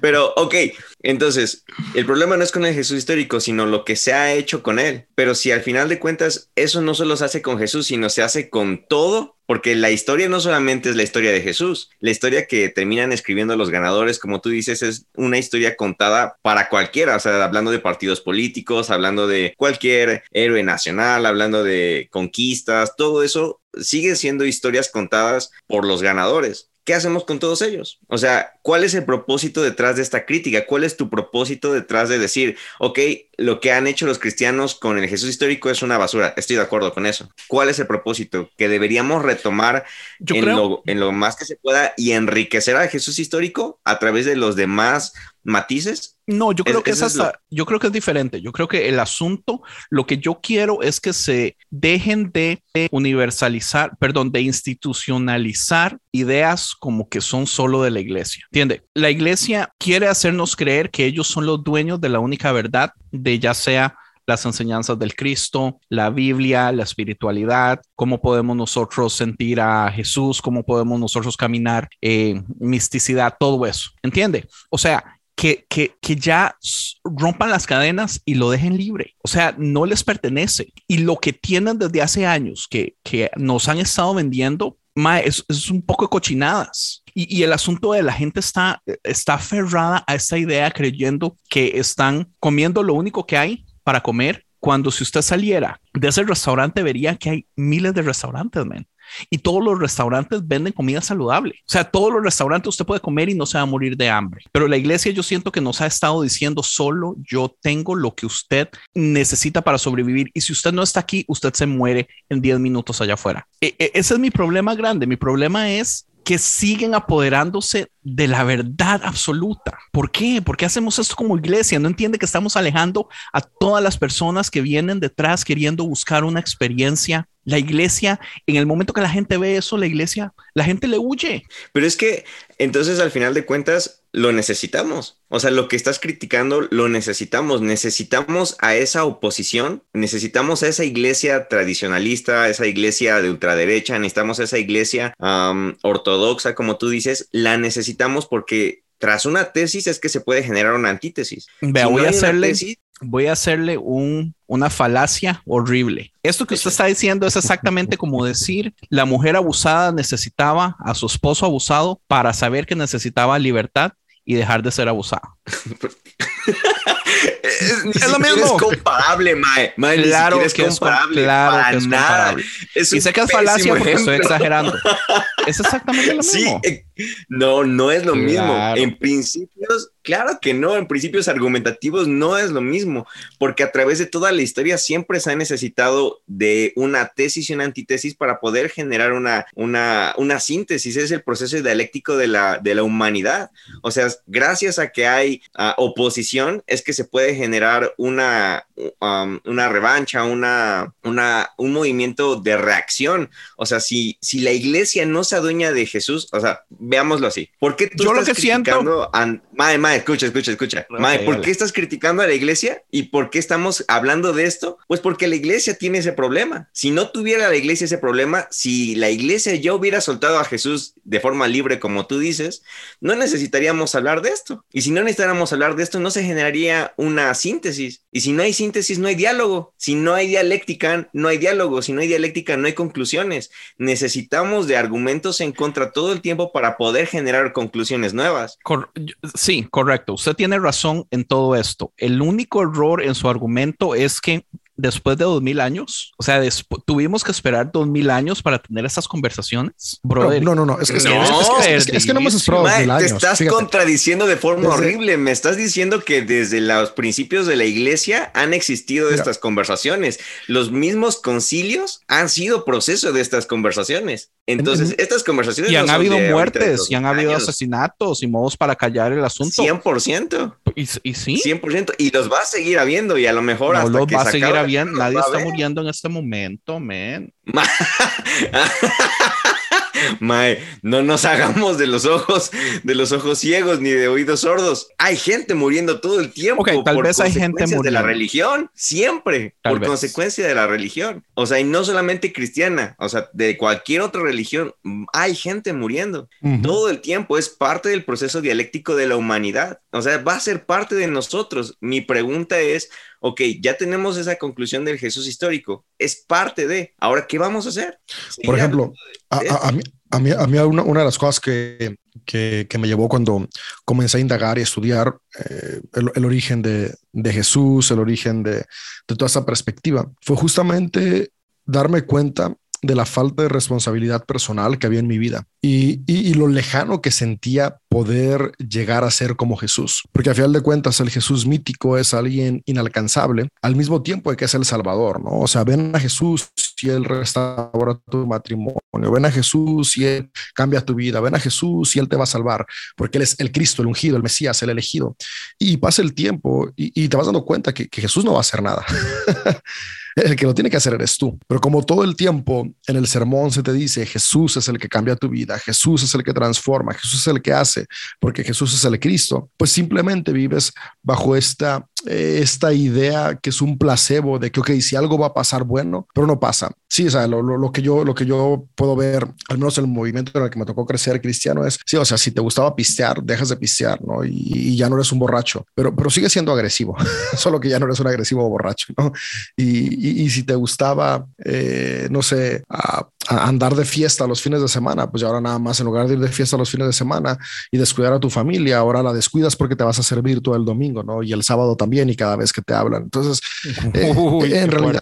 Pero, ok, entonces, el problema no es con el Jesús histórico, sino lo que se ha hecho con él. Pero si al final de cuentas eso no solo se hace con Jesús, sino se hace con todo, porque la historia no solamente es la historia de Jesús, la historia que terminan escribiendo los ganadores, como tú dices, es una historia contada para cualquiera, o sea, hablando de partidos políticos, hablando de cualquier héroe nacional, hablando de conquistas, todo eso siguen siendo historias contadas por los ganadores. ¿Qué hacemos con todos ellos? O sea, ¿cuál es el propósito detrás de esta crítica? ¿Cuál es tu propósito detrás de decir, ok, lo que han hecho los cristianos con el Jesús histórico es una basura? Estoy de acuerdo con eso. ¿Cuál es el propósito? Que deberíamos retomar en, lo, en lo más que se pueda y enriquecer al Jesús histórico a través de los demás matices no, yo creo que es hasta, yo creo que es diferente. Yo creo que el asunto, lo que yo quiero es que se dejen de universalizar, perdón, de institucionalizar ideas como que son solo de la iglesia. ¿Entiende? La iglesia quiere hacernos creer que ellos son los dueños de la única verdad, de ya sea las enseñanzas del Cristo, la Biblia, la espiritualidad, cómo podemos nosotros sentir a Jesús, cómo podemos nosotros caminar, en misticidad, todo eso. ¿Entiende? O sea, que, que, que, ya rompan las cadenas y lo dejen libre. O sea, no les pertenece. Y lo que tienen desde hace años que, que nos han estado vendiendo, es, es, un poco cochinadas. Y, y, el asunto de la gente está, está aferrada a esta idea creyendo que están comiendo lo único que hay para comer. Cuando si usted saliera de ese restaurante vería que hay miles de restaurantes, man y todos los restaurantes venden comida saludable. O sea, todos los restaurantes usted puede comer y no se va a morir de hambre. Pero la iglesia yo siento que nos ha estado diciendo solo yo tengo lo que usted necesita para sobrevivir y si usted no está aquí, usted se muere en 10 minutos allá afuera. E, e ese es mi problema grande. Mi problema es que siguen apoderándose de la verdad absoluta. ¿Por qué? ¿Por qué hacemos esto como iglesia? No entiende que estamos alejando a todas las personas que vienen detrás queriendo buscar una experiencia. La iglesia, en el momento que la gente ve eso, la iglesia, la gente le huye. Pero es que entonces al final de cuentas lo necesitamos. O sea, lo que estás criticando lo necesitamos. Necesitamos a esa oposición, necesitamos a esa iglesia tradicionalista, esa iglesia de ultraderecha, necesitamos a esa iglesia ortodoxa, como tú dices, la necesitamos porque tras una tesis es que se puede generar una antítesis. voy, a hacerle, voy a hacerle un, una falacia horrible. Esto que usted está diciendo es exactamente como decir la mujer abusada necesitaba a su esposo abusado para saber que necesitaba libertad y dejar de ser abusado. Es, lo mismo. Es comparable, Mae. claro es que comparable. Claro que es comparable. y sé que es falacia porque estoy exagerando. es exactamente lo mismo. Sí, eh, no, no es lo mismo. En principios, claro que no. En principios argumentativos no es lo mismo, porque a través de toda la historia siempre se ha necesitado de una tesis y una antítesis para poder generar una, una, una síntesis. Es el proceso dialéctico de la, de la humanidad. O sea, gracias a que hay uh, oposición, es que se puede generar una, um, una revancha, una, una, un movimiento de reacción. O sea, si, si la iglesia no se adueña de Jesús, o sea, veámoslo así. ¿Por qué tú Yo estás lo que siento... A, mae, mae, escucha, escucha, escucha. Okay, mae, ¿por vale. qué estás criticando a la iglesia? ¿Y por qué estamos hablando de esto? Pues porque la iglesia tiene ese problema. Si no tuviera la iglesia ese problema, si la iglesia ya hubiera soltado a Jesús de forma libre, como tú dices, no necesitaríamos hablar de esto. Y si no necesitáramos hablar de esto, no se generaría una síntesis. Y si no hay síntesis, no hay diálogo. Si no hay dialéctica, no hay diálogo. Si no hay dialéctica, no hay conclusiones. Necesitamos de argumentos en contra todo el tiempo para poder generar conclusiones nuevas. Cor sí, correcto. Usted tiene razón en todo esto. El único error en su argumento es que después de dos mil años, o sea, tuvimos que esperar dos mil años para tener esas conversaciones. Brother, no, no, no, es, es, no, es, es, es que no hemos esperado mil años. Te estás fíjate. contradiciendo de forma desde, horrible. Me estás diciendo que desde los principios de la iglesia han existido mira, estas conversaciones. Los mismos concilios han sido proceso de estas conversaciones. Entonces, estas conversaciones. Y han no habido muertes, y han habido años. asesinatos y modos para callar el asunto. 100%. Y, y sí. 100%. Y los va a seguir habiendo, y a lo mejor no hasta los que va se a seguir Nadie está muriendo en este momento, man. Mae, no nos hagamos de los ojos, de los ojos ciegos ni de oídos sordos. Hay gente muriendo todo el tiempo. Tal por vez hay gente consecuencias de la muriendo. religión, siempre, Tal por vez. consecuencia de la religión. O sea, y no solamente cristiana, o sea, de cualquier otra religión, hay gente muriendo. Todo el tiempo es parte del proceso dialéctico de la humanidad. O sea, va a ser parte de nosotros. Mi pregunta es, ok, ya tenemos esa conclusión del Jesús histórico. Es parte de. Ahora, ¿qué vamos a hacer? Por ejemplo, a, a- a mí, a mí, a mí una, una de las cosas que, que, que me llevó cuando comencé a indagar y estudiar eh, el, el origen de, de Jesús, el origen de, de toda esa perspectiva, fue justamente darme cuenta de la falta de responsabilidad personal que había en mi vida y, y, lo lejano que sentía poder llegar a ser como Jesús. Porque a final de cuentas el Jesús mítico es alguien inalcanzable al mismo tiempo que es el Salvador, ¿no? O sea, ven a Jesús y Él restaura tu matrimonio, ven a Jesús y Él cambia tu vida, ven a Jesús y Él te va a salvar, porque Él es el Cristo, el ungido, el Mesías, el elegido. Y pasa el tiempo y, te vas dando cuenta que, que Jesús no va a hacer nada. El que lo tiene que hacer eres tú. Pero como todo el tiempo en el sermón se te dice, Jesús es el que cambia tu vida, Jesús es el que transforma, Jesús es el que hace, porque Jesús es el Cristo, pues simplemente vives bajo esta eh, esta idea que es un placebo de que, ok, si algo va a pasar bueno, pero no pasa. Sí, o sea, lo, lo, que yo, lo que yo puedo ver, al menos el movimiento en el que me tocó crecer cristiano es, sí, o sea, si te gustaba pistear, dejas de pistear, ¿no? Y, ya no eres un borracho, pero, pero sigue siendo agresivo, solo que ya no eres un agresivo borracho, ¿no? Y, y, si te gustaba, eh, no sé, a, andar de fiesta los fines de semana, pues ya ahora nada más en lugar de ir de fiesta los fines de semana y descuidar a tu familia, ahora la descuidas porque te vas a servir todo el domingo, ¿no? Y el sábado también y cada vez que te hablan. Entonces, eh, en realidad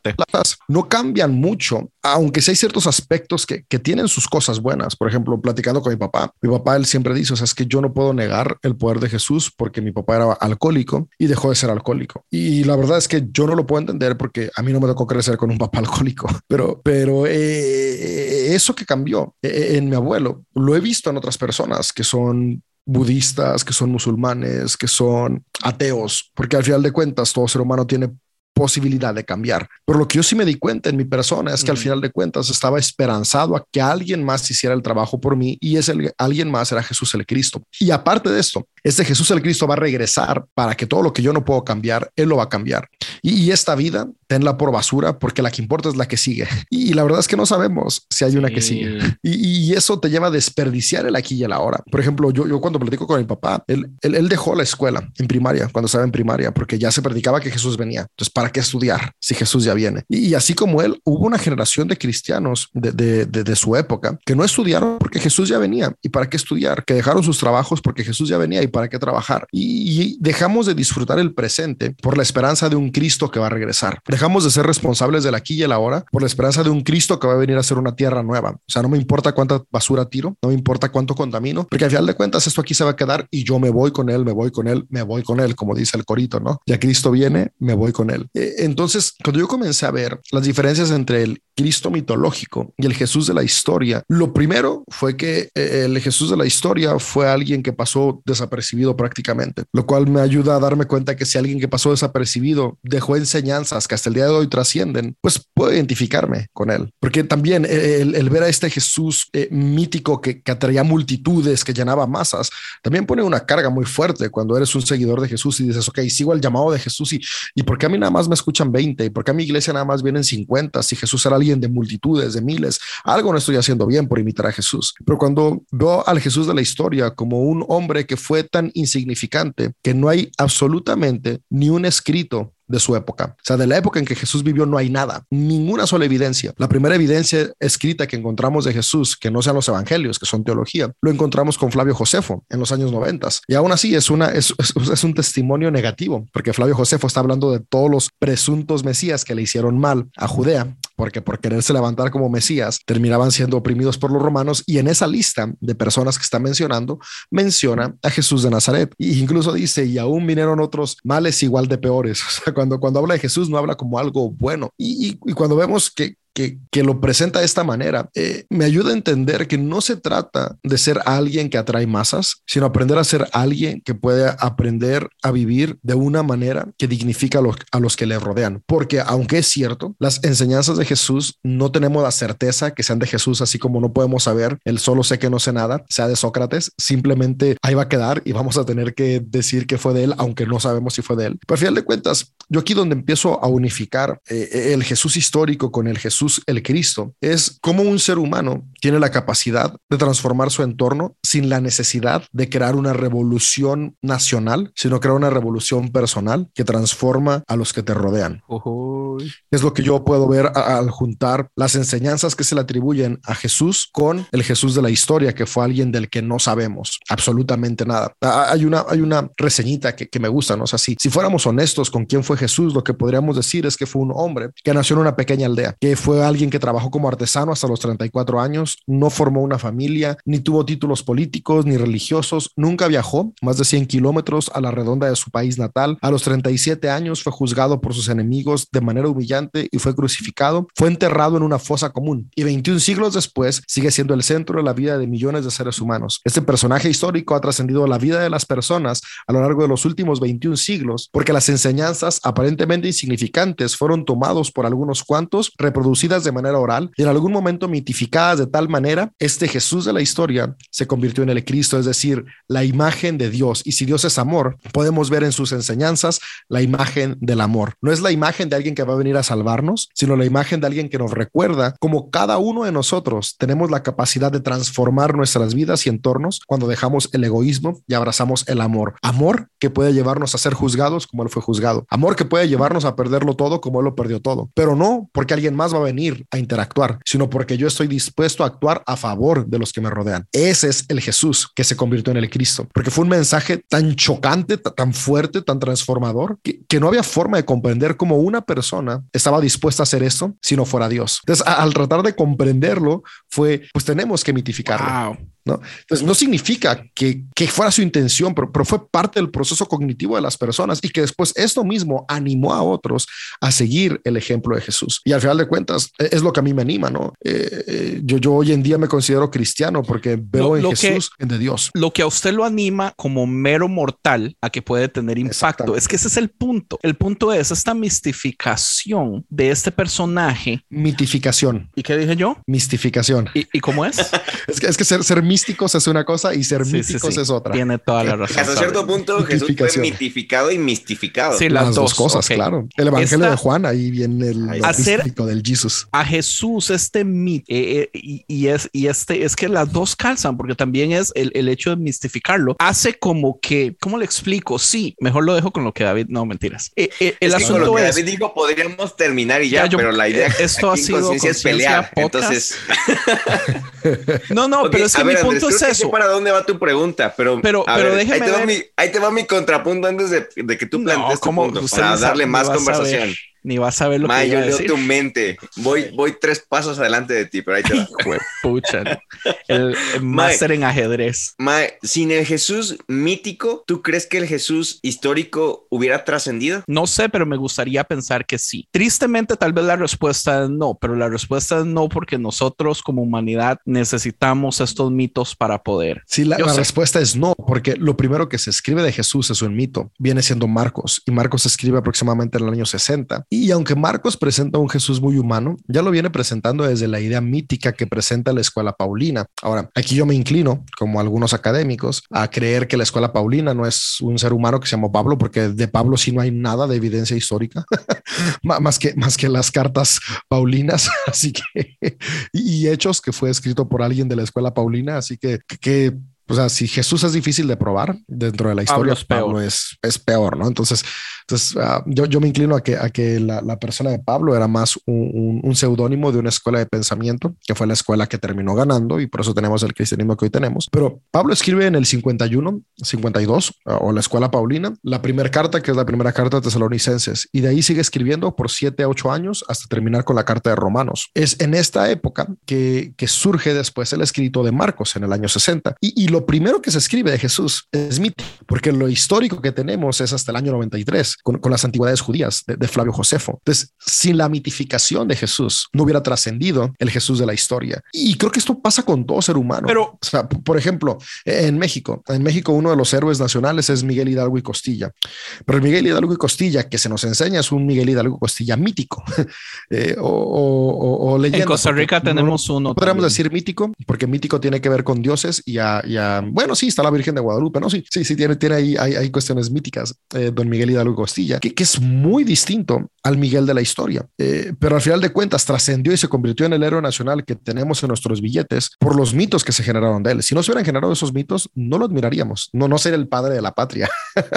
no cambian mucho, aunque sí hay ciertos aspectos que, tienen sus cosas buenas. Por ejemplo, platicando con mi papá, mi papá él siempre dice, o sea, es que yo no puedo negar el poder de Jesús porque mi papá era alcohólico y dejó de ser alcohólico. Y la verdad es que yo no lo puedo entender porque a mí no me tocó crecer con un papá alcohólico, pero, pero eh, eso que cambió eh, en mi abuelo lo he visto en otras personas que son budistas, que son musulmanes, que son ateos, porque al final de cuentas todo ser humano tiene posibilidad de cambiar. Pero lo que yo sí me di cuenta en mi persona es que al final de cuentas estaba esperanzado a que alguien más hiciera el trabajo por mí y ese alguien más era Jesús el Cristo. Y aparte de esto, este Jesús el Cristo va a regresar para que todo lo que yo no puedo cambiar, Él lo va a cambiar. Y, esta vida, tenla por basura porque la que importa es la que sigue. Y, la verdad es que no sabemos si hay una que sigue. Y, eso te lleva a desperdiciar el aquí y el ahora. Por ejemplo, yo, yo cuando platico con mi papá, él, él, dejó la escuela en primaria, cuando estaba en primaria, porque ya se predicaba que Jesús venía. Entonces, ¿para qué estudiar si Jesús ya viene? Y, así como él, hubo una generación de cristianos de, de, de, su época que no estudiaron porque Jesús ya venía. ¿Y para qué estudiar? Que dejaron sus trabajos porque Jesús ya venía y para qué trabajar. Y, dejamos de disfrutar el presente por la esperanza de un Cristo que va a regresar. Dejamos de ser responsables del aquí y el ahora por la esperanza de un Cristo que va a venir a ser una tierra nueva. O sea, no me importa cuánta basura tiro, no me importa cuánto contamino, porque al final de cuentas esto aquí se va a quedar y yo me voy con él, me voy con él, me voy con él, como dice el corito, ¿no? Ya Cristo viene, me voy con él. Eh, entonces, cuando yo comencé a ver las diferencias entre el Cristo mitológico y el Jesús de la historia, lo primero fue que eh, el Jesús de la historia fue alguien que pasó desapercibido prácticamente, lo cual me ayuda a darme cuenta que si alguien que pasó desapercibido dejó enseñanzas que hasta el día de hoy trascienden, pues puedo identificarme con él. Porque también eh, el, ver a este Jesús eh, mítico que, que atraía multitudes, que llenaba masas, también pone una carga muy fuerte cuando eres un seguidor de Jesús y dices, ok, sigo el llamado de Jesús y, y ¿por qué a mí nada más me escuchan 20? ¿Y por qué a mi iglesia nada más vienen 50? Si Jesús era alguien de multitudes, de miles, algo no estoy haciendo bien por imitar a Jesús. Pero cuando veo al Jesús de la historia como un hombre que fue tan insignificante que no hay absolutamente ni un escrito de su época. O sea, de la época en que Jesús vivió no hay nada, ninguna sola evidencia. La primera evidencia escrita que encontramos de Jesús, que no sean los evangelios, que son teología, lo encontramos con Flavio Josefo en los años 90. Y aún así es, una, es, es, un testimonio negativo, porque Flavio Josefo está hablando de todos los presuntos mesías que le hicieron mal a Judea, porque por quererse levantar como mesías terminaban siendo oprimidos por los romanos. Y en esa lista de personas que está mencionando, menciona a Jesús de Nazaret. E incluso dice, y aún vinieron otros males igual de peores. O sea, cuando, cuando habla de Jesús no habla como algo bueno. Y, cuando vemos que, que, lo presenta de esta manera, eh, me ayuda a entender que no se trata de ser alguien que atrae masas, sino aprender a ser alguien que puede aprender a vivir de una manera que dignifica a los, a los que le rodean. Porque aunque es cierto, las enseñanzas de Jesús no tenemos la certeza que sean de Jesús, así como no podemos saber, el solo sé que no sé nada, sea de Sócrates, simplemente ahí va a quedar y vamos a tener que decir que fue de él, aunque no sabemos si fue de él. Pero al final de cuentas, yo aquí donde empiezo a unificar eh, el Jesús histórico con el Jesús el Cristo, es cómo un ser humano tiene la capacidad de transformar su entorno sin la necesidad de crear una revolución nacional, sino crear una revolución personal que transforma a los que te rodean. Es lo que yo puedo ver al juntar las enseñanzas que se le atribuyen a Jesús con el Jesús de la historia, que fue alguien del que no sabemos absolutamente nada. Hay una, hay una reseñita que, me gusta, ¿no? O sea, si, si fuéramos honestos con quién fue Jesús, lo que podríamos decir es que fue un hombre que nació en una pequeña aldea, que fue Alguien que trabajó como artesano hasta los 34 años, no formó una familia, ni tuvo títulos políticos ni religiosos, nunca viajó más de 100 kilómetros a la redonda de su país natal. A los 37 años fue juzgado por sus enemigos de manera humillante y fue crucificado. Fue enterrado en una fosa común y 21 siglos después sigue siendo el centro de la vida de millones de seres humanos. Este personaje histórico ha trascendido la vida de las personas a lo largo de los últimos 21 siglos porque las enseñanzas aparentemente insignificantes fueron tomados por algunos cuantos, de manera oral y en algún momento mitificadas de tal manera, este Jesús de la historia se convirtió en el Cristo, es decir, la imagen de Dios. Y si Dios es amor, podemos ver en sus enseñanzas la imagen del amor. No es la imagen de alguien que va a venir a salvarnos, sino la imagen de alguien que nos recuerda como cada uno de nosotros tenemos la capacidad de transformar nuestras vidas y entornos cuando dejamos el egoísmo y abrazamos el amor. Amor que puede llevarnos a ser juzgados como él fue juzgado. Amor que puede llevarnos a perderlo todo como él lo perdió todo. Pero no porque alguien más va a venir a interactuar, sino porque yo estoy dispuesto a actuar a favor de los que me rodean. Ese es el Jesús que se convirtió en el Cristo, porque fue un mensaje tan chocante, tan fuerte, tan transformador, que, no había forma de comprender cómo una persona estaba dispuesta a hacer esto si no fuera Dios. Entonces, al tratar de comprenderlo, fue, pues tenemos que mitificarlo. Wow. ¿No? Entonces, no significa que, que fuera su intención, pero, pero, fue parte del proceso cognitivo de las personas y que después esto mismo animó a otros a seguir el ejemplo de Jesús. Y al final de cuentas, e, es lo que a mí me anima, ¿no? Eh, eh, yo, yo hoy en día me considero cristiano porque veo lo, en Jesús que, en de Dios. Lo que a usted lo anima como mero mortal a que puede tener impacto, es que ese es el punto. El punto es esta mistificación de este personaje. Mitificación. ¿Y qué dije yo? Mistificación. ¿Y, y cómo es? es que, es que ser, ser místicos es una cosa y ser sí, sí. es otra. Tiene toda la razón. Hasta cierto punto Jesús fue mitificado y mistificado. Sí, las, las dos, dos, cosas, okay. claro. El Evangelio Esta, de Juan, ahí viene el hacer del Jesús. A Jesús este mito eh, eh, y, y, es y este es que las dos calzan porque también es el, el, hecho de mistificarlo hace como que ¿cómo le explico? Sí, mejor lo dejo con lo que David no mentiras. Eh, el es asunto con lo que es David dijo podríamos terminar y ya, ya yo, pero la idea esto ha sido es pelear. Entonces no, no, okay, pero es que mi ver, punto Andrés, es eso. para dónde va tu pregunta, pero, pero, pero ver, déjeme ahí, te ver. mi, ahí, te va mi, contrapunto antes de, de que tú plantees no, tu punto, para darle más conversación. Ni vas a ver lo Ma, que yo leo tu mente. Voy, voy tres pasos adelante de ti, pero ahí te va. Pucha, el, el máster en ajedrez. Ma, sin el Jesús mítico, ¿tú crees que el Jesús histórico hubiera trascendido? No sé, pero me gustaría pensar que sí. Tristemente, tal vez la respuesta es no, pero la respuesta es no porque nosotros como humanidad necesitamos estos mitos para poder. Sí, la, la respuesta es no, porque lo primero que se escribe de Jesús es un mito. Viene siendo Marcos y Marcos se escribe aproximadamente en el año 60. Y aunque Marcos presenta un Jesús muy humano, ya lo viene presentando desde la idea mítica que presenta la escuela paulina. Ahora, aquí yo me inclino, como algunos académicos, a creer que la escuela paulina no es un ser humano que se llamó Pablo, porque de Pablo sí no hay nada de evidencia histórica, más, que, más que las cartas paulinas, así que, y hechos que fue escrito por alguien de la escuela paulina, así que, que o sea, si Jesús es difícil de probar dentro de la historia, Pablo es peor, Pablo es, es peor ¿no? Entonces, entonces uh, yo, yo, me inclino a que, a que la, la persona de Pablo era más un, un, un, seudónimo de una escuela de pensamiento, que fue la escuela que terminó ganando y por eso tenemos el cristianismo que hoy tenemos. Pero Pablo escribe en el 51, 52, uh, o la escuela paulina, la primera carta, que es la primera carta de Tesalonicenses, y de ahí sigue escribiendo por siete a ocho años hasta terminar con la carta de Romanos. Es en esta época que, que surge después el escrito de Marcos en el año 60. Y, y lo primero que se escribe de Jesús es mito, porque lo histórico que tenemos es hasta el año 93 con, con las antigüedades judías de, de, Flavio Josefo. Entonces, sin la mitificación de Jesús, no hubiera trascendido el Jesús de la historia. Y creo que esto pasa con todo ser humano. Pero, o sea, por ejemplo, en México, en México uno de los héroes nacionales es Miguel Hidalgo y Costilla. Pero el Miguel Hidalgo y Costilla que se nos enseña es un Miguel Hidalgo y Costilla mítico eh, o, o, o, leyenda. En Costa Rica tenemos no, uno. Podríamos también. decir mítico, porque mítico tiene que ver con dioses y a, y a, bueno, sí, está la Virgen de Guadalupe, ¿no? Sí, sí, sí, tiene, tiene ahí, hay, cuestiones míticas, eh, don Miguel Hidalgo Costilla, que, que, es muy distinto al Miguel de la historia, eh, pero al final de cuentas trascendió y se convirtió en el héroe nacional que tenemos en nuestros billetes por los mitos que se generaron de él. Si no se hubieran generado esos mitos, no lo admiraríamos, no, no sería el padre de la patria,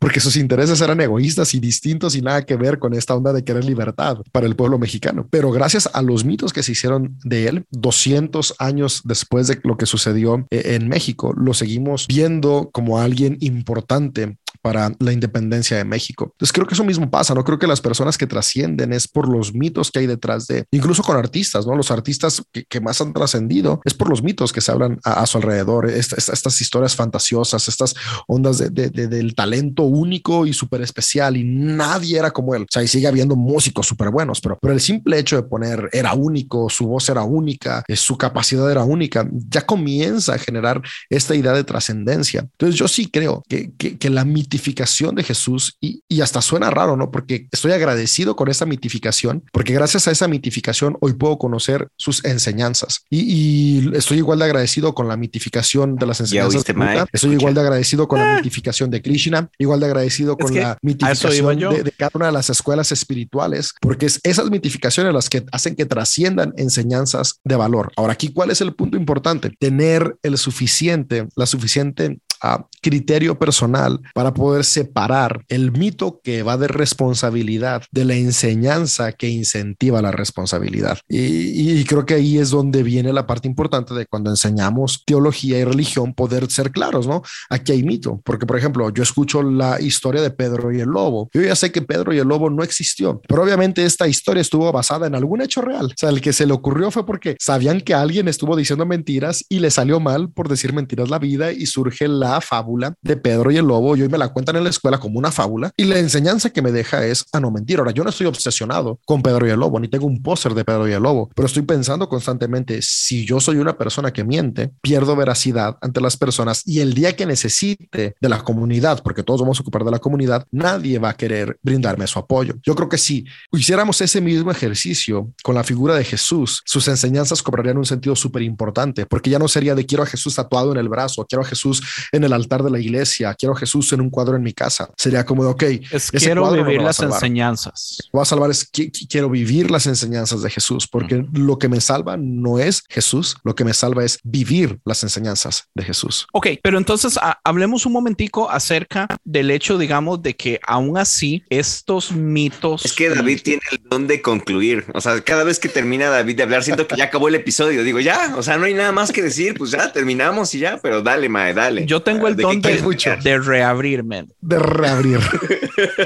porque sus intereses eran egoístas y distintos y nada que ver con esta onda de querer libertad para el pueblo mexicano. Pero gracias a los mitos que se hicieron de él, 200 años después de lo que sucedió eh, en México, lo seguimos viendo como alguien importante para la independencia de México. Entonces creo que eso mismo pasa, ¿no? Creo que las personas que trascienden es por los mitos que hay detrás de, incluso con artistas, ¿no? Los artistas que, más han trascendido es por los mitos que se hablan a, su alrededor, estas historias fantasiosas, estas ondas de, del talento único y súper especial y nadie era como él. O sea, y sigue habiendo músicos súper buenos, pero, pero el simple hecho de poner era único, su voz era única, eh, su capacidad era única, ya comienza a generar esta idea de trascendencia. Entonces yo sí creo que, que, la mitificación de Jesús, y, y hasta suena raro, ¿no? Porque estoy agradecido con esa mitificación, porque gracias a esa mitificación hoy puedo conocer sus enseñanzas. Y, estoy igual de agradecido con la mitificación de las enseñanzas. De estoy igual de agradecido con la ah. mitificación de Krishna, igual de agradecido con la mitificación de, cada una de las escuelas espirituales, porque es esas mitificaciones las que hacen que trasciendan enseñanzas de valor. Ahora, aquí, ¿cuál es el punto importante? Tener el suficiente, la suficiente a criterio personal para poder separar el mito que va de responsabilidad de la enseñanza que incentiva la responsabilidad. Y, creo que ahí es donde viene la parte importante de cuando enseñamos teología y religión, poder ser claros, ¿no? Aquí hay mito, porque por ejemplo, yo escucho la historia de Pedro y el lobo. Yo ya sé que Pedro y el lobo no existió, pero obviamente esta historia estuvo basada en algún hecho real. O sea, el que se le ocurrió fue porque sabían que alguien estuvo diciendo mentiras y le salió mal por decir mentiras la vida y surge la fábula de Pedro y el lobo y hoy la cuentan en la escuela como una fábula y la enseñanza que me deja es a no mentir. Ahora, yo no estoy obsesionado con Pedro y el lobo, ni tengo un póster de Pedro y el lobo, pero estoy pensando constantemente, si yo soy una persona que miente, pierdo veracidad ante las personas y el día que necesite de la comunidad, porque todos vamos a ocupar de la comunidad, nadie va a querer brindarme su apoyo. Yo creo que si hiciéramos ese mismo ejercicio con la figura de Jesús, sus enseñanzas cobrarían un sentido súper importante, porque ya no sería de quiero a Jesús tatuado en el brazo, quiero a Jesús en el altar de la iglesia, quiero a Jesús en un cuadro en mi casa. Sería como de, ok, es quiero vivir las enseñanzas. Voy a salvar es quiero vivir las enseñanzas de Jesús, porque lo que me salva no es Jesús, lo que me salva es vivir las enseñanzas de Jesús. Ok, pero entonces hablemos un momentico acerca del hecho, digamos, de que aún así estos mitos... Es que David tiene el don de concluir, o sea, cada vez que termina David de hablar, siento que ya acabó el episodio, digo, ya, o sea, no hay nada más que decir, pues ya terminamos y ya, pero dale, Mae, dale. Yo tengo el don de, de, De reabrir.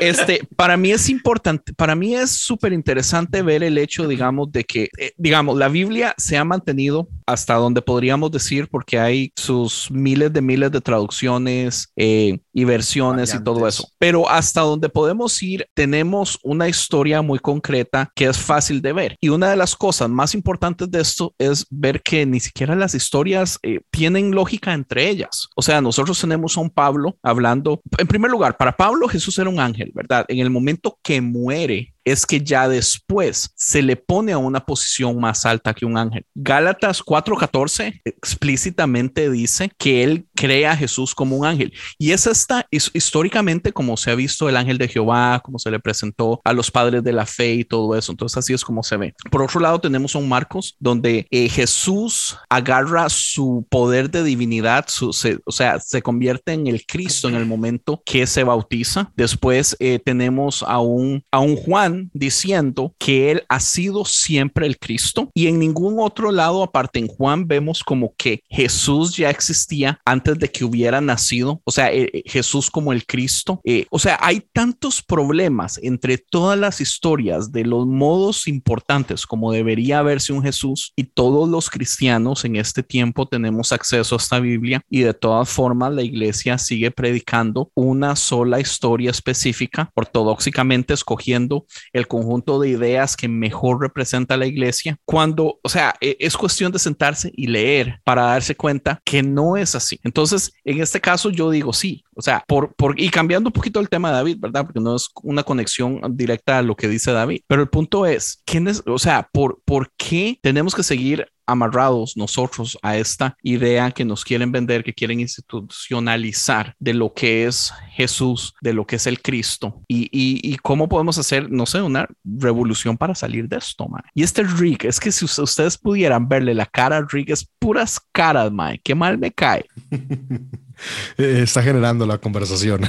Este, para mí es importante, para mí es súper interesante ver el hecho, digamos, de que, eh, digamos, la Biblia se ha mantenido hasta donde podríamos decir, porque hay sus miles de miles de traducciones eh, y versiones y todo eso. Pero hasta donde podemos ir, tenemos una historia muy concreta que es fácil de ver. Y una de las cosas más importantes de esto es ver que ni siquiera las historias eh, tienen lógica entre ellas. O sea, nosotros tenemos a un Pablo hablando, en primer lugar, para Pablo Jesús era un ángel, ¿verdad? En el momento que muere, es que ya después se le pone a una posición más alta que un ángel. Gálatas 4:14 explícitamente dice que él crea a Jesús como un ángel. Y es esta históricamente como se ha visto el ángel de Jehová, como se le presentó a los padres de la fe y todo eso. Entonces así es como se ve. Por otro lado tenemos a un Marcos donde eh, Jesús agarra su poder de divinidad, su, o sea, se convierte en el Cristo en el momento que se bautiza. Después eh, tenemos a un, a un Juan diciendo que él ha sido siempre el Cristo y en ningún otro lado aparte en Juan vemos como que Jesús ya existía antes de que hubiera nacido, o sea, eh, eh, Jesús como el Cristo. Eh, o sea, hay tantos problemas entre todas las historias de los modos importantes como debería verse un Jesús y todos los cristianos en este tiempo tenemos acceso a esta Biblia y de todas formas la iglesia sigue predicando una sola historia específica, ortodoxicamente escogiendo el conjunto de ideas que mejor representa la iglesia, cuando, o sea, e, es cuestión de sentarse y leer para darse cuenta que no es así. Entonces, en este caso yo digo sí, o sea, por, por, y cambiando un poquito el tema de David, ¿verdad? Porque no es una conexión directa a lo que dice David, pero el punto es, ¿quién es, o sea, por, por qué tenemos que seguir amarrados nosotros a esta idea que nos quieren vender, que quieren institucionalizar de lo que es Jesús, de lo que es el Cristo y, y, cómo podemos hacer, no sé, una revolución para salir de esto, man. Y este Rick, es que si ustedes pudieran verle la cara a Rick, es puras caras, man. Qué mal me cae. Eh, está generando la conversación.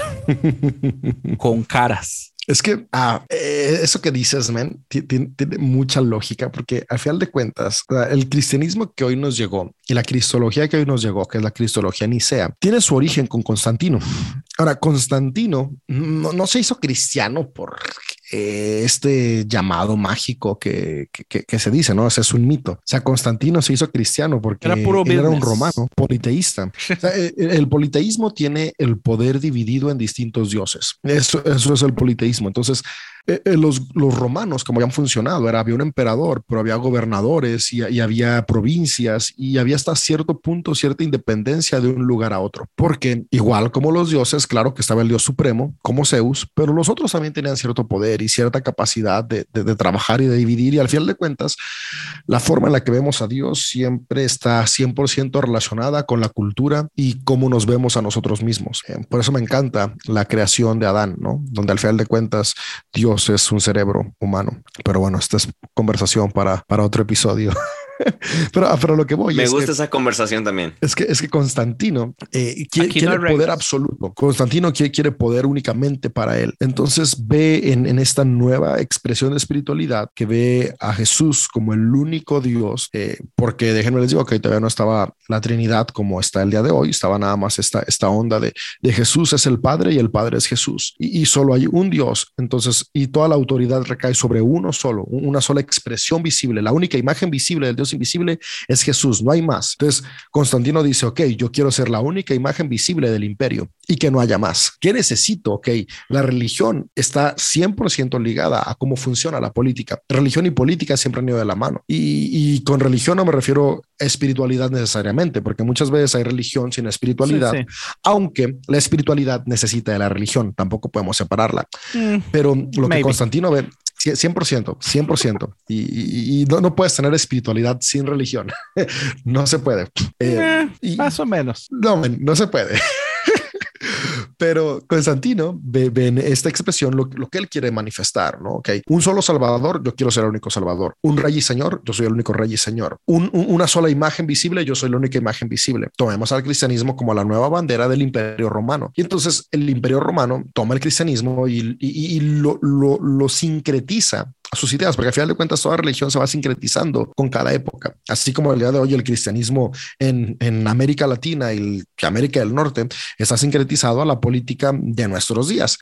Con caras. Es que ah, eh, eso que dices, man, tiene, mucha lógica porque al final de cuentas, el cristianismo que hoy nos llegó y la cristología que hoy nos llegó, que es la cristología nicea, tiene su origen con Constantino. Ahora, Constantino no, no se hizo cristiano por este llamado mágico que, que, se dice, ¿no? Ese es un mito. O sea, Constantino se hizo cristiano porque era, era un romano politeísta. Eh, el, politeísmo tiene el poder dividido en distintos dioses. Eso, eso es el politeísmo. Entonces, eh, eh, los, los, romanos, como habían funcionado, era, había un emperador, pero había gobernadores y, había provincias y había hasta cierto punto cierta independencia de un lugar a otro. Porque igual como los dioses, claro que estaba el dios supremo, como Zeus, pero los otros también tenían cierto poder y cierta capacidad de, de, trabajar y de dividir. Y al final de cuentas, la forma en la que vemos a Dios siempre está 100% relacionada con la cultura y cómo nos vemos a nosotros mismos. Eh, por eso me encanta la creación de Adán, ¿no? Donde al final de cuentas Dios es un cerebro humano. Pero bueno, esta es conversación para, para otro episodio. pero, ah, pero lo que voy me gusta esa conversación también. Es que es que Constantino eh, quiere, poder absoluto. Constantino quiere, quiere, poder únicamente para él. Entonces ve en, en, esta nueva expresión de espiritualidad que ve a Jesús como el único Dios, eh, porque déjenme les digo que todavía no estaba la Trinidad como está el día de hoy, estaba nada más esta, esta onda de, de Jesús es el Padre y el Padre es Jesús y, y solo hay un Dios. Entonces, y toda la autoridad recae sobre uno solo, una sola expresión visible, la única imagen visible del Dios invisible es Jesús, no hay más. Entonces, Constantino dice, ok, yo quiero ser la única imagen visible del imperio y que no haya más. ¿Qué necesito? Ok, la religión está 100% ligada a cómo funciona la política. Religión y política siempre han ido de la mano. Y, con religión no me refiero a espiritualidad necesariamente, porque muchas veces hay religión sin espiritualidad, aunque la espiritualidad necesita de la religión, tampoco podemos separarla. Mm, Pero lo que Constantino ve, 100%, 100%. Y, y, no, no, puedes tener espiritualidad sin religión. no se puede. Eh, eh, más o menos. No, no se puede. Pero Constantino ve, en esta expresión lo, que él quiere manifestar, ¿no? Ok, un solo Salvador, yo quiero ser el único Salvador. Un Rey y Señor, yo soy el único Rey y Señor. una sola imagen visible, yo soy la única imagen visible. Tomemos al cristianismo como la nueva bandera del Imperio Romano. Y entonces el Imperio Romano toma el cristianismo y, lo, lo sincretiza sus ideas, porque al final de cuentas toda religión se va sincretizando con cada época, así como el día de hoy el cristianismo en, en América Latina y América del Norte está sincretizado a la política de nuestros días.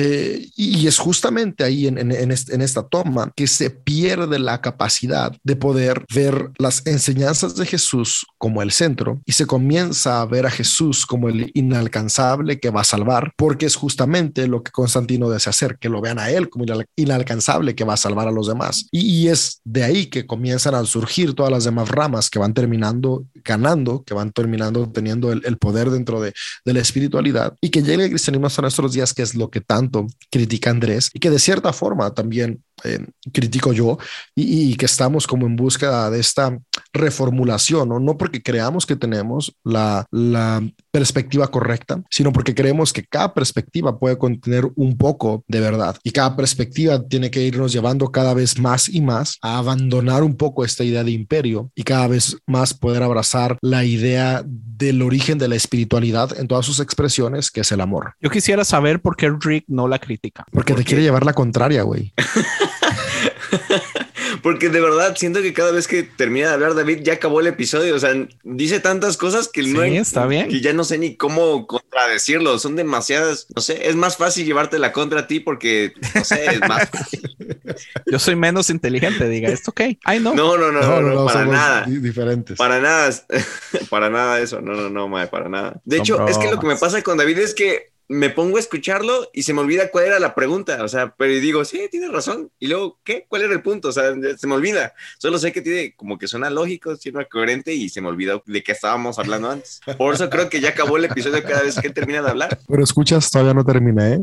Eh, y es justamente ahí en, en, esta toma que se pierde la capacidad de poder ver las enseñanzas de Jesús como el centro y se comienza a ver a Jesús como el inalcanzable que va a salvar, porque es justamente lo que Constantino desea hacer, que lo vean a él como inalcanzable que va a salvar a los demás. Y, es de ahí que comienzan a surgir todas las demás ramas que van terminando ganando, que van terminando teniendo el, poder dentro de, de, la espiritualidad y que llegue el cristianismo hasta nuestros días, que es lo que tanto critica Andrés y que de cierta forma también eh, critico yo y, que estamos como en búsqueda de esta reformulación, ¿no? no porque creamos que tenemos la, la perspectiva correcta, sino porque creemos que cada perspectiva puede contener un poco de verdad y cada perspectiva tiene que irnos llevando cada vez más y más a abandonar un poco esta idea de imperio y cada vez más poder abrazar la idea del origen de la espiritualidad en todas sus expresiones, que es el amor. Yo quisiera saber por qué Rick no la critica. Porque te quiere llevar la contraria, güey. Porque de verdad siento que cada vez que termina de hablar David ya acabó el episodio. O sea, dice tantas cosas que no está bien. Que ya no sé ni cómo contradecirlo. Son demasiadas. No sé, es más fácil llevarte la contra a ti porque no sé, es más Yo soy menos inteligente, diga esto, ok. Ay, no. No, no, no, no, para nada. Diferentes. Para nada, para nada eso. No, no, no, para nada. De hecho, es que lo que me pasa con David es que me pongo a escucharlo y se me olvida cuál era la pregunta, o sea, pero digo, sí, tienes razón. Y luego, ¿qué? ¿Cuál era el punto? O sea, se me olvida. Solo sé que tiene como que suena lógico, suena coherente y se me olvida de qué estábamos hablando antes. Por eso creo que ya acabó el episodio cada vez que termina de hablar. Pero escuchas, todavía no termina, ¿eh?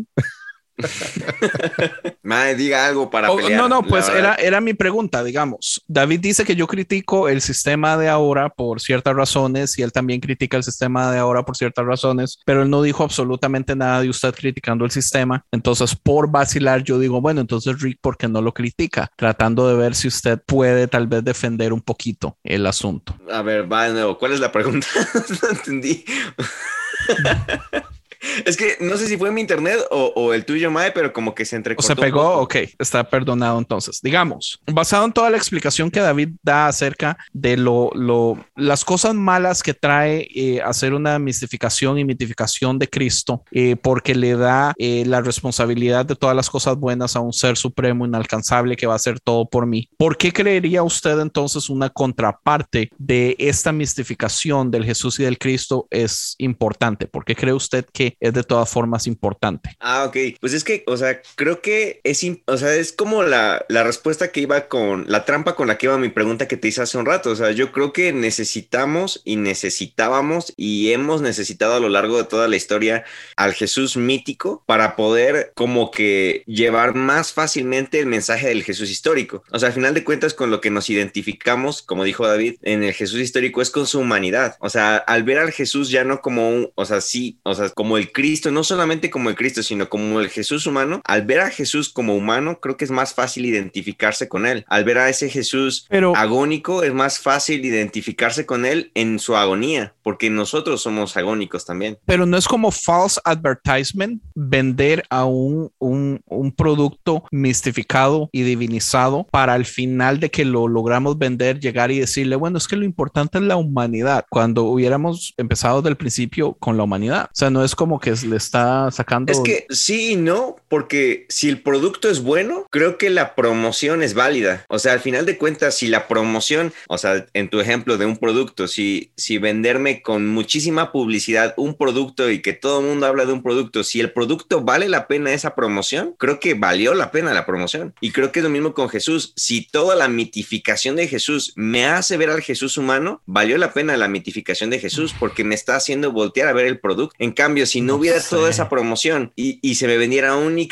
Madre, diga algo para oh, No, no, pues era, era mi pregunta, digamos. David dice que yo critico el sistema de ahora por ciertas razones y él también critica el sistema de ahora por ciertas razones, pero él no dijo absolutamente nada de usted criticando el sistema. Entonces, por vacilar, yo digo, bueno, entonces Rick, ¿por qué no lo critica? Tratando de ver si usted puede tal vez defender un poquito el asunto. A ver, va de nuevo. ¿Cuál es la pregunta? no entendí. es que no sé si fue mi internet o, el tuyo, Mae, pero como que se entrecortó. O se pegó, ok, está perdonado entonces. Digamos, basado en toda la explicación que David da acerca de lo, lo las cosas malas que trae eh, hacer una mistificación y mitificación de Cristo, eh, porque le da eh, la responsabilidad de todas las cosas buenas a un ser supremo inalcanzable que va a hacer todo por mí. ¿Por qué creería usted entonces una contraparte de esta mistificación del Jesús y del Cristo es importante? ¿Por qué cree usted que es de todas formas importante? Ah, ok. Pues es que, o sea, creo que es, o sea, es como la, la respuesta que iba con la trampa con la que iba mi pregunta que te hice hace un rato. O sea, yo creo que necesitamos y necesitábamos y hemos necesitado a lo largo de toda la historia al Jesús mítico para poder como que llevar más fácilmente el mensaje del Jesús histórico. O sea, al final de cuentas con lo que nos identificamos, como dijo David, en el Jesús histórico es con su humanidad. O sea, al ver al Jesús ya no como un, o sea, sí, o sea, como el Cristo, no solamente como el Cristo, sino como el Jesús humano, al ver a Jesús como humano, creo que es más fácil identificarse con él. Al ver a ese Jesús agónico, es más fácil identificarse con él en su agonía, porque nosotros somos agónicos también. Pero no es como false advertisement vender a un, un, un producto mistificado y divinizado para al final de que lo logramos vender, llegar y decirle, bueno, es que lo importante es la humanidad, cuando hubiéramos empezado del principio con la humanidad. O sea, no es como que le está sacando... Es que sí no, porque si el producto es bueno, creo que la promoción es válida. O sea, al final de cuentas, si la promoción, o sea, en tu ejemplo de un producto, si, si venderme con muchísima publicidad un producto y que todo el mundo habla de un producto, si el producto vale la pena esa promoción, creo que valió la pena la promoción. Y creo que es lo mismo con Jesús. Si toda la mitificación de Jesús me hace ver al Jesús humano, valió la pena la mitificación de Jesús porque me está haciendo voltear a ver el producto. En cambio, si no, hubiera toda esa promoción y, y se me vendiera únicamente,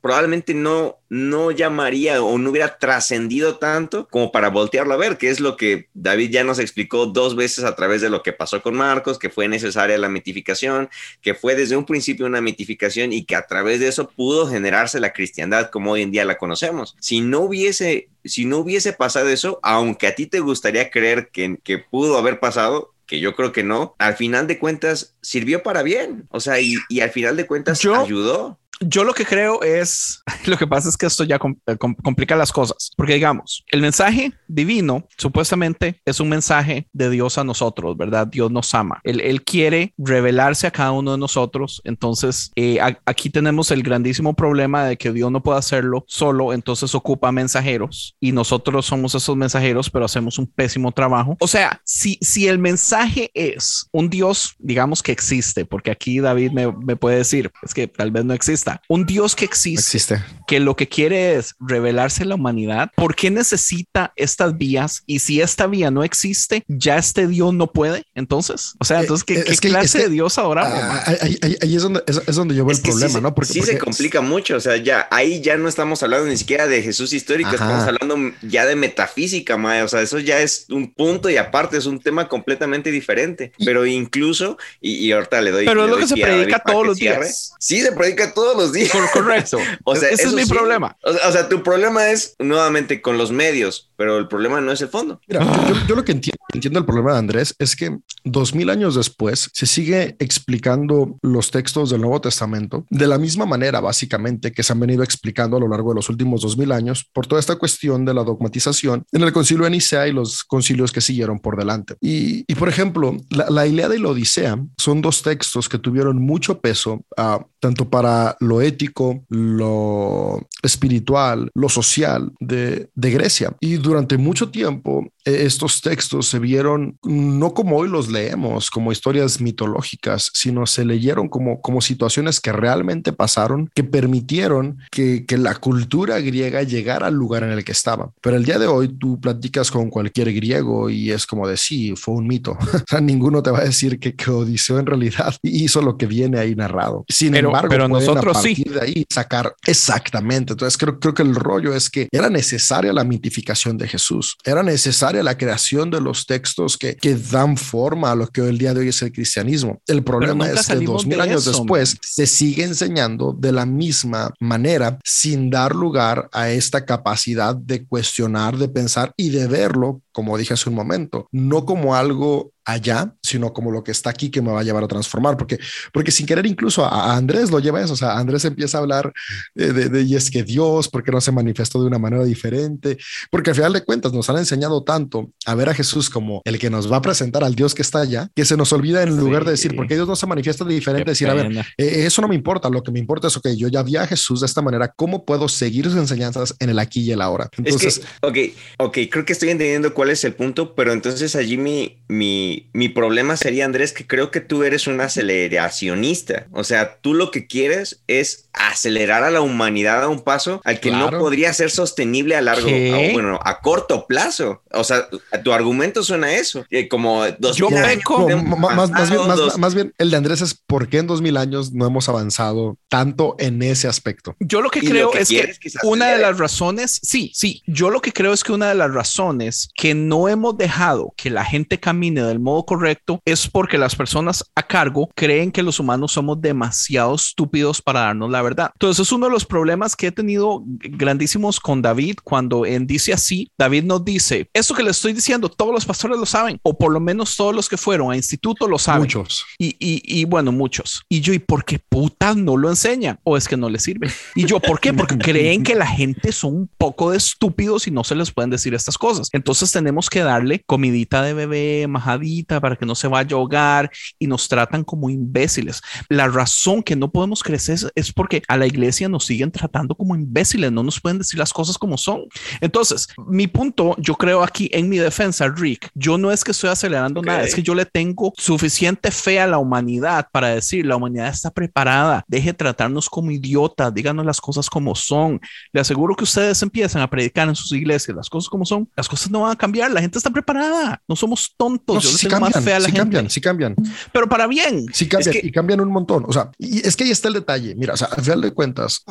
probablemente no no llamaría o no hubiera trascendido tanto como para voltearlo a ver, que es lo que David ya nos explicó dos veces a través de lo que pasó con Marcos, que fue necesaria la mitificación, que fue desde un principio una mitificación y que a través de eso pudo generarse la cristiandad como hoy en día la conocemos. Si no hubiese, si no hubiese pasado eso, aunque a ti te gustaría creer que, que pudo haber pasado, que yo creo que no, al final de cuentas sirvió para bien. O sea, y, y al final de cuentas ayudó. Yo lo que creo es, lo que pasa es que esto ya eh, complica las cosas, porque digamos, el mensaje divino supuestamente es un mensaje de Dios a nosotros, ¿verdad? Dios nos ama. Él, quiere revelarse a cada uno de nosotros. Entonces, eh, aquí tenemos el grandísimo problema de que Dios no puede hacerlo solo, entonces ocupa mensajeros y nosotros somos esos mensajeros, pero hacemos un pésimo trabajo. O sea, si, si el mensaje es un Dios, digamos que existe, porque aquí David me, me puede decir, es que tal vez no exista un Dios que existe, que lo que quiere es revelarse a la humanidad. ¿Por qué necesita estas vías? Y si esta vía no existe, ya este Dios no puede. Entonces, o sea, eh, entonces, ¿qué, eh, clase de Dios ahora? Ah, ahí, es, donde, es, donde yo veo el problema, ¿no? Porque sí se complica mucho. O sea, ya ahí ya no estamos hablando ni siquiera de Jesús histórico, estamos hablando ya de metafísica, O sea, eso ya es un punto y aparte es un tema completamente diferente. Pero incluso, y, ahorita le doy. Pero es lo que se predica todos los días. Sí, se predica todos los días. correcto. o sea, ese es mi problema. O sea, tu problema es nuevamente con los medios, pero el problema no es el fondo. Mira, yo, lo que entiendo, entiendo el problema de Andrés es que dos mil años después se sigue explicando los textos del Nuevo Testamento de la misma manera, básicamente, que se han venido explicando a lo largo de los últimos dos mil años por toda esta cuestión de la dogmatización en el concilio de Nicea y los concilios que siguieron por delante. Y, y por ejemplo, la, la Ilíada y la Odisea son dos textos que tuvieron mucho peso, uh, tanto para lo ético, lo espiritual, lo social de, de Grecia. Y durante mucho tiempo estos textos se vieron no como hoy los leemos, como historias mitológicas, sino se leyeron como, como situaciones que realmente pasaron, que permitieron que, que la cultura griega llegara al lugar en el que estaba. Pero el día de hoy tú platicas con cualquier griego y es como de sí, fue un mito. o sea, ninguno te va a decir que, que Odiseo en realidad hizo lo que viene ahí narrado. Sin embargo, pero nosotros a partir sí. de ahí sacar exactamente. Entonces creo, creo que el rollo es que era necesaria la mitificación de Jesús, era necesaria la creación de los textos que, que dan forma a lo que hoy el día de hoy es el cristianismo. El problema es que dos mil años después se sigue enseñando de la misma manera sin dar lugar a esta capacidad de cuestionar, de pensar y de verlo como dije hace un momento, no como algo allá, sino como lo que está aquí que me va a llevar a transformar, porque, porque sin querer incluso a, Andrés lo lleva eso, o sea, Andrés empieza a hablar de, de, y es que Dios, porque no se manifestó de una manera diferente? Porque al final de cuentas nos han enseñado tanto a ver a Jesús como el que nos va a presentar al Dios que está allá, que se nos olvida en lugar de decir, porque Dios no se manifiesta de diferente, decir, a ver, eh, eso no me importa, lo que me importa es, ok, yo ya vi a Jesús de esta manera, ¿cómo puedo seguir sus enseñanzas en el aquí y el ahora? Entonces, ok, ok, creo que estoy entendiendo cuál es el punto, pero entonces allí mi, mi, mi, problema sería, Andrés, que creo que tú eres un aceleracionista. O sea, tú lo que quieres es acelerar a la humanidad a un paso al que no podría ser sostenible a largo, a, bueno, a corto plazo. O sea, tu argumento suena eso, como dos Yo más, más, bien, más, bien, el de Andrés es por qué en dos mil años no hemos avanzado tanto en ese aspecto. Yo lo que creo es que, una de las razones, sí, sí, yo lo que creo es que una de las razones que no hemos dejado que la gente camine del modo correcto es porque las personas a cargo creen que los humanos somos demasiado estúpidos para darnos la verdad. Entonces es uno de los problemas que he tenido grandísimos con David cuando en dice así, David nos dice, esto que le estoy diciendo, todos los pastores lo saben, o por lo menos todos los que fueron a instituto lo saben. Muchos. Y, y, y bueno, muchos. Y yo, ¿y por qué putas no lo enseñan? ¿O es que no les sirve? Y yo, ¿por qué? Porque creen que la gente son un poco de estúpidos y no se les pueden decir estas cosas. Entonces tenemos que darle comidita de bebé, majadita para que no se vaya a ahogar y nos tratan como imbéciles. La razón que no podemos crecer es porque a la iglesia nos siguen tratando como imbéciles, no nos pueden decir las cosas como son. Entonces, mi punto, yo creo aquí en mi defensa, Rick, yo no es que estoy acelerando nada, es que yo le tengo suficiente fe a la humanidad para decir, la humanidad está preparada, deje tratarnos como idiotas, díganos las cosas como son. Le aseguro que ustedes empiezan a predicar en sus iglesias las cosas como son, las cosas no van a cambiar, la gente está preparada, no somos tontos. yo le cambian, más fe a la sí cambian, sí cambian. Pero para bien. Sí cambian y cambian un montón. O sea, y es que ahí está el detalle. Mira, o sea, al final de cuentas,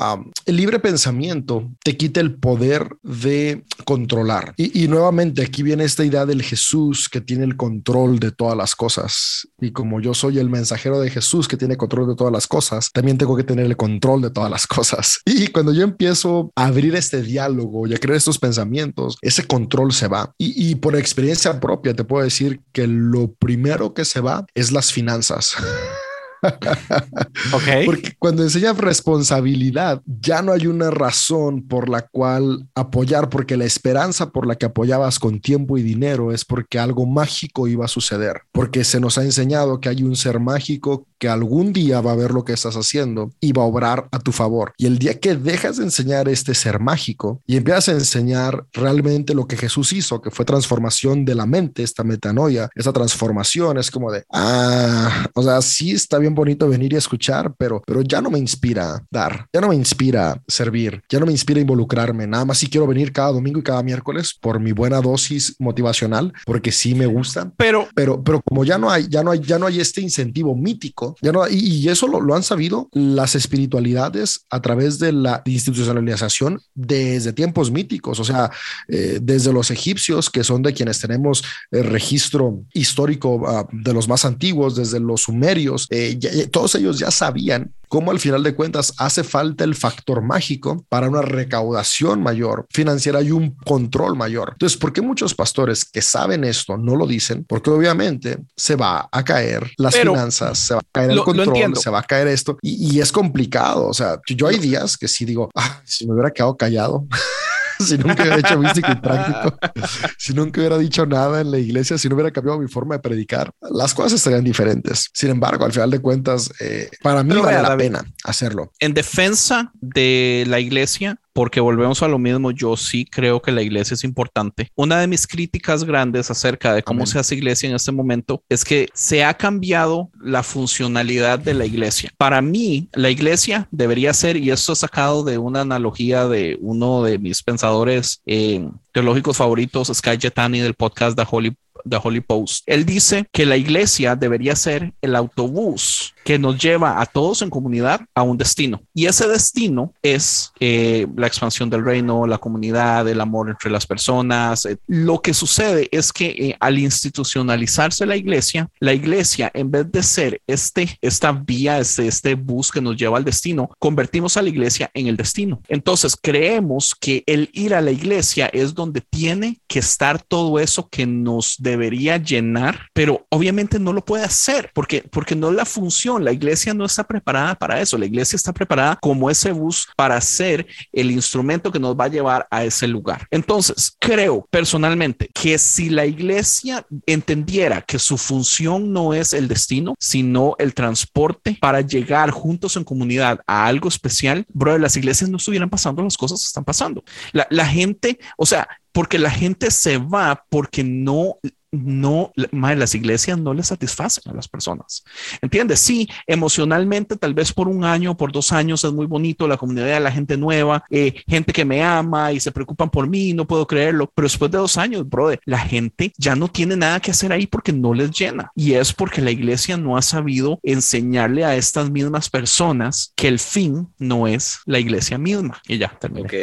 el libre pensamiento te quita el poder de controlar. Y, y nuevamente aquí viene esta idea del Jesús que tiene el control de todas las cosas. Y como yo soy el mensajero de Jesús que tiene control de todas las cosas, también tengo que tener el control de todas las cosas. Y cuando yo empiezo a abrir este diálogo y a crear estos pensamientos, ese control se va. Y, y por experiencia propia te puedo decir que lo primero que se va es las finanzas. ok. Porque cuando enseñas responsabilidad, ya no hay una razón por la cual apoyar, porque la esperanza por la que apoyabas con tiempo y dinero es porque algo mágico iba a suceder, porque se nos ha enseñado que hay un ser mágico que algún día va a ver lo que estás haciendo y va a obrar a tu favor. Y el día que dejas de enseñar este ser mágico y empiezas a enseñar realmente lo que Jesús hizo, que fue transformación de la mente, esta metanoia, esa transformación es como de, ah, o sea, sí está bien bonito venir y escuchar, pero, pero ya no me inspira dar, ya no me inspira servir, ya no me inspira involucrarme. Nada más si quiero venir cada domingo y cada miércoles por mi buena dosis motivacional, porque sí me gusta. Pero, pero, pero como ya no hay, ya no hay, ya no hay este incentivo mítico, ya no y, eso lo, lo, han sabido las espiritualidades a través de la institucionalización desde tiempos míticos, o sea, eh, desde los egipcios, que son de quienes tenemos el registro histórico uh, de los más antiguos, desde los sumerios, eh, todos ellos ya sabían cómo al final de cuentas hace falta el factor mágico para una recaudación mayor financiera y un control mayor. Entonces, ¿por qué muchos pastores que saben esto no lo dicen? Porque obviamente se va a caer las finanzas, se va a caer el control, se va a caer esto y, y, es complicado. O sea, yo hay días que sí digo, ah, si me hubiera quedado callado. si nunca hubiera hecho místico y práctico, si nunca hubiera dicho nada en la iglesia, si no hubiera cambiado mi forma de predicar, las cosas estarían diferentes. Sin embargo, al final de cuentas, eh, para mí vale la pena hacerlo. En defensa de la iglesia, porque volvemos a lo mismo, yo sí creo que la iglesia es importante. Una de mis críticas grandes acerca de cómo se hace iglesia en este momento es que se ha cambiado la funcionalidad de la iglesia. Para mí, la iglesia debería ser, y esto es sacado de una analogía de uno de mis pensadores eh, teológicos favoritos, Sky Jetani del podcast The Holy The Holy Post. Él dice que la iglesia debería ser el autobús que nos lleva a todos en comunidad a un destino. Y ese destino es eh, la expansión del reino, la comunidad, el amor entre las personas. Eh, lo que sucede es que eh, al institucionalizarse la iglesia, la iglesia, en vez de ser este, esta vía, este, este bus que nos lleva al destino, convertimos a la iglesia en el destino. Entonces creemos que el ir a la iglesia es donde tiene que estar todo eso que nos debería llenar, pero obviamente no lo puede hacer porque, porque no es la función. La iglesia no está preparada para eso. La iglesia está preparada como ese bus para ser el instrumento que nos va a llevar a ese lugar. Entonces, creo personalmente que si la iglesia entendiera que su función no es el destino, sino el transporte para llegar juntos en comunidad a algo especial, bro, las iglesias no estuvieran pasando las cosas que están pasando. La, la gente, o sea, porque la gente se va porque no no, las iglesias no le satisfacen a las personas. ¿Entiendes? Sí, emocionalmente, tal vez por un año, por dos años es muy bonito la comunidad la gente nueva, eh, gente que me ama y se preocupan por mí, no puedo creerlo, pero después de dos años, brother, la gente ya no tiene nada que hacer ahí porque no les llena. Y es porque la iglesia no ha sabido enseñarle a estas mismas personas que el fin no es la iglesia misma. Y ya, terminé. Ok.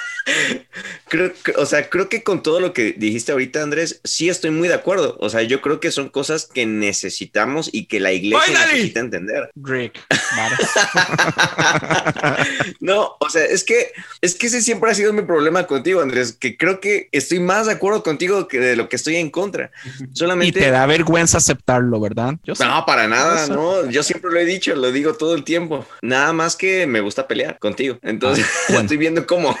creo que, o sea, creo que con todo lo que dijiste ahorita, Andrés, sí estoy muy de acuerdo. O sea, yo creo que son cosas que necesitamos y que la iglesia necesita entender. Rick. no, o sea, es que es que ese siempre ha sido mi problema contigo, Andrés, que creo que estoy más de acuerdo contigo que de lo que estoy en contra. Solamente y te da vergüenza aceptarlo, ¿verdad? Yo no, para nada, no. Yo siempre lo he dicho, lo digo todo el tiempo. Nada más que me gusta pelear contigo. Entonces, ah, estoy viendo cómo.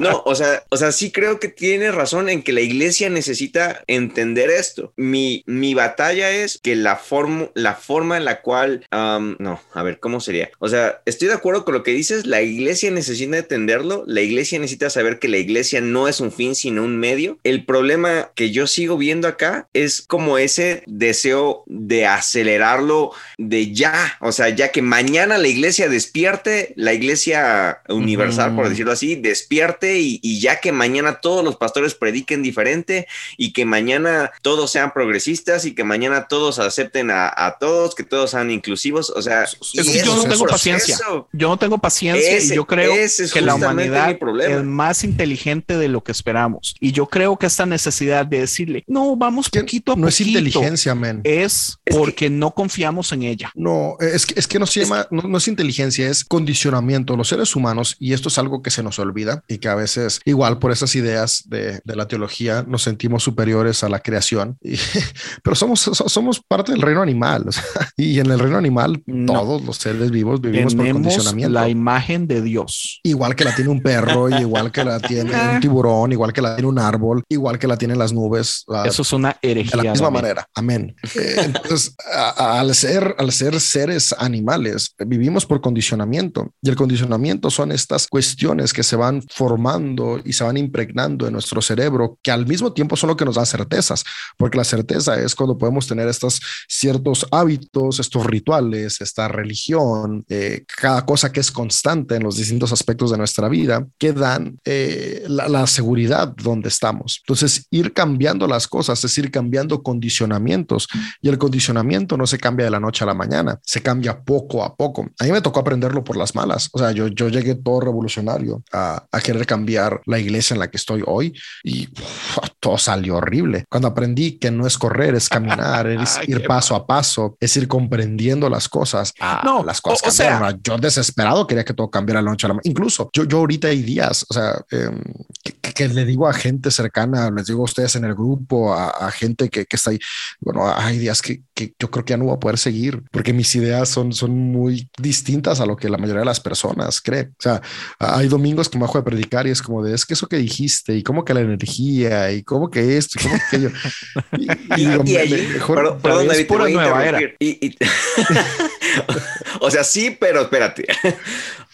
no, o sea, o sea, sí creo que tiene razón en que la iglesia necesita entender esto. Mi, mi batalla es que la, forma la forma en la cual, no, a ver, ¿cómo sería? O sea, estoy de acuerdo con lo que dices, la iglesia necesita entenderlo, la iglesia necesita saber que la iglesia no es un fin, sino un medio. El problema que yo sigo viendo acá es como ese deseo de acelerarlo de ya, o sea, ya que mañana la iglesia despierte, la iglesia universal, por decirlo así, despierte y, y ya que mañana todos los pastores prediquen diferente y que mañana todos sean progresistas y que mañana todos acepten a, todos, que todos sean inclusivos. O sea, yo no tengo paciencia. Yo no tengo paciencia y yo creo que la humanidad es más inteligente de lo que esperamos. Y yo creo que esta necesidad de decirle, no, vamos poquito a no es inteligencia, man. Es porque no confiamos en ella. No, es que, es que no se llama, no, no es inteligencia, es condicionamiento. Los seres humanos, y esto es algo que se nos olvida y que a veces igual por esas ideas de, la teología nos sentimos superiores a la creación, pero somos, somos parte del reino animal. y en el reino animal, todos los seres vivos vivimos por condicionamiento. La imagen de Dios. Igual que la tiene un perro, igual que la tiene un tiburón, igual que la tiene un árbol, igual que la tienen las nubes. Eso es una herejía. De la misma manera. Amén. Eh, entonces, al, ser, al ser seres animales, vivimos por condicionamiento y el condicionamiento son estas cuestiones que se van formando y se van impregnando en nuestro cerebro, que al mismo tiempo son lo que nos da certezas, porque la certeza es cuando podemos tener estos ciertos hábitos, estos rituales, esta religión, eh, cada cosa que es constante en los distintos aspectos de nuestra vida, que dan eh, la, la seguridad donde estamos. Entonces, ir cambiando las cosas es ir cambiando condicionamientos y el condicionamiento no se cambia de la noche a la mañana, se cambia poco a poco. A mí me tocó aprenderlo por las malas. O sea, yo, yo llegué todo revolucionario a, a querer cambiar la iglesia en la que estoy hoy y todo salió horrible. Cuando aprendí que no es correr, es caminar, es ir paso a paso, es ir comprendiendo las cosas. Ah, no, las cosas o, Sea, yo desesperado quería que todo cambiara la noche a la mañana. Incluso yo, yo ahorita hay días, o sea, em, que, le digo a gente cercana, les digo a ustedes en el grupo, a, gente que, que, está ahí, bueno, hay días que, que, yo creo que ya no voy a poder seguir porque mis ideas son, son muy distintas a lo que la mayoría de las personas cree. O sea, hay domingos que me bajo de predicar y es como de, es que eso que dijiste y cómo que la energía y cómo que esto y cómo que yo. Y, y, y, mejor, perdón, David, nueva era. Y, o sea, sí, pero espérate.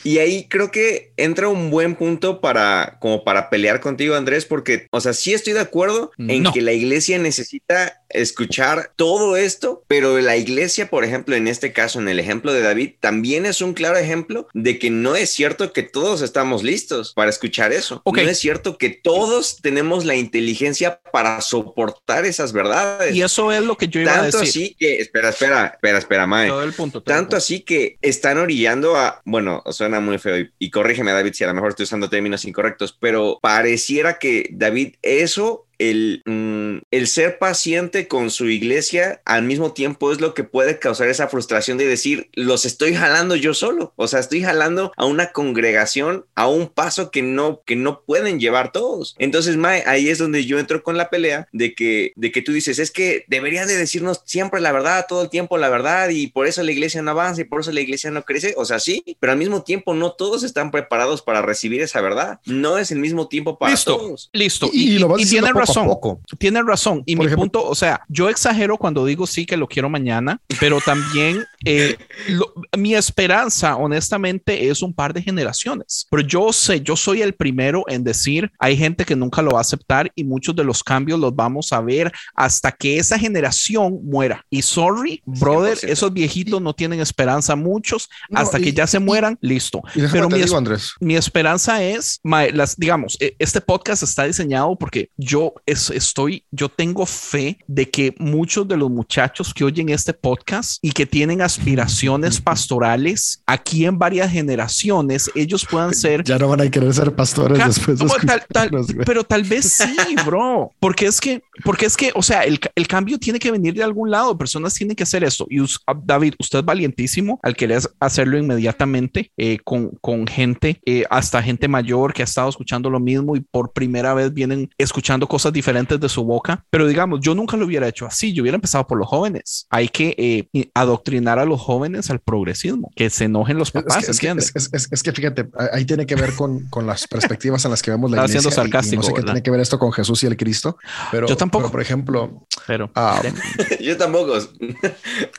Y ahí creo que entra un buen punto para como para pelear contigo, Andrés, porque, o sea, sí estoy de acuerdo en No. que la iglesia necesita escuchar todo esto, pero la iglesia, por ejemplo, en este caso, en el ejemplo de David, también es un claro ejemplo de que no es cierto que todos estamos listos para escuchar eso. Ok. No es cierto que todos tenemos la inteligencia para soportar esas verdades. Y eso es lo que yo iba a Tanto decir. así que, espera, espera, espera, espera, Mae. Todo el punto. todo el Tanto punto. así que están orillando a, bueno, muy feo y, y corrígeme David si a lo mejor estoy usando términos incorrectos, pero pareciera que David eso el, mm, el ser paciente con su iglesia al mismo tiempo es lo que puede causar esa frustración de decir, los estoy jalando yo solo. O sea, estoy jalando a una congregación a un paso que no, que no pueden llevar todos. Entonces, Mae, ahí es donde yo entro con la pelea de que, de que tú dices, es que deberían de decirnos siempre la verdad, todo el tiempo la verdad, y por eso la iglesia no avanza y por eso la iglesia no crece. O sea, sí, pero al mismo tiempo no todos están preparados para recibir esa verdad. No es el mismo tiempo para Listo, todos. listo. Y, y lo vas y poco razón. poco. Tienes razón. Y Por mi ejemplo- punto, o sea, yo exagero cuando digo sí que lo quiero mañana, pero también eh, lo- mi esperanza, honestamente, es un par de generaciones. Pero yo sé, yo soy el primero en decir, hay gente que nunca lo va a aceptar y muchos de los cambios los vamos a ver hasta que esa generación muera. Y sorry, brother, 100%. esos viejitos no tienen esperanza, muchos, No, hasta y- que ya se y- mueran, listo. Y Pero mi, digo, Andrés. mi esperanza es, las, digamos, eh, este podcast está diseñado porque yo es- estoy, yo tengo fe de que muchos de los muchachos que oyen este podcast y que tienen aspiraciones pastorales aquí en varias generaciones, ellos puedan ser Ya no van a querer ser pastores Ca- después de tal- tal- pero tal vez sí, bro. Porque es que, porque es que, o sea, el, el cambio tiene que venir de algún lado. Personas tienen que hacer esto. Y ah, David, usted es valientísimo al querer hacerlo inmediatamente eh, con, con gente, eh, hasta gente mayor que ha estado escuchando lo mismo y por primera vez vienen escuchando cosas diferentes de su boca. Pero digamos, yo nunca lo hubiera hecho así. Yo hubiera empezado por los jóvenes. Hay que eh, y- adoctrinar a los jóvenes al progresismo, que se enojen los Es papás, que, es, que, ¿entiendes? es- es- es que fíjate, ahí tiene que ver con, con las perspectivas en las que vemos la Estaba iglesia. siendo y- y sarcástico, no sé qué tiene que ver esto con Jesús y el Cristo. Pero Yo tampoco. pero, por ejemplo, Pero ah, Yo tampoco.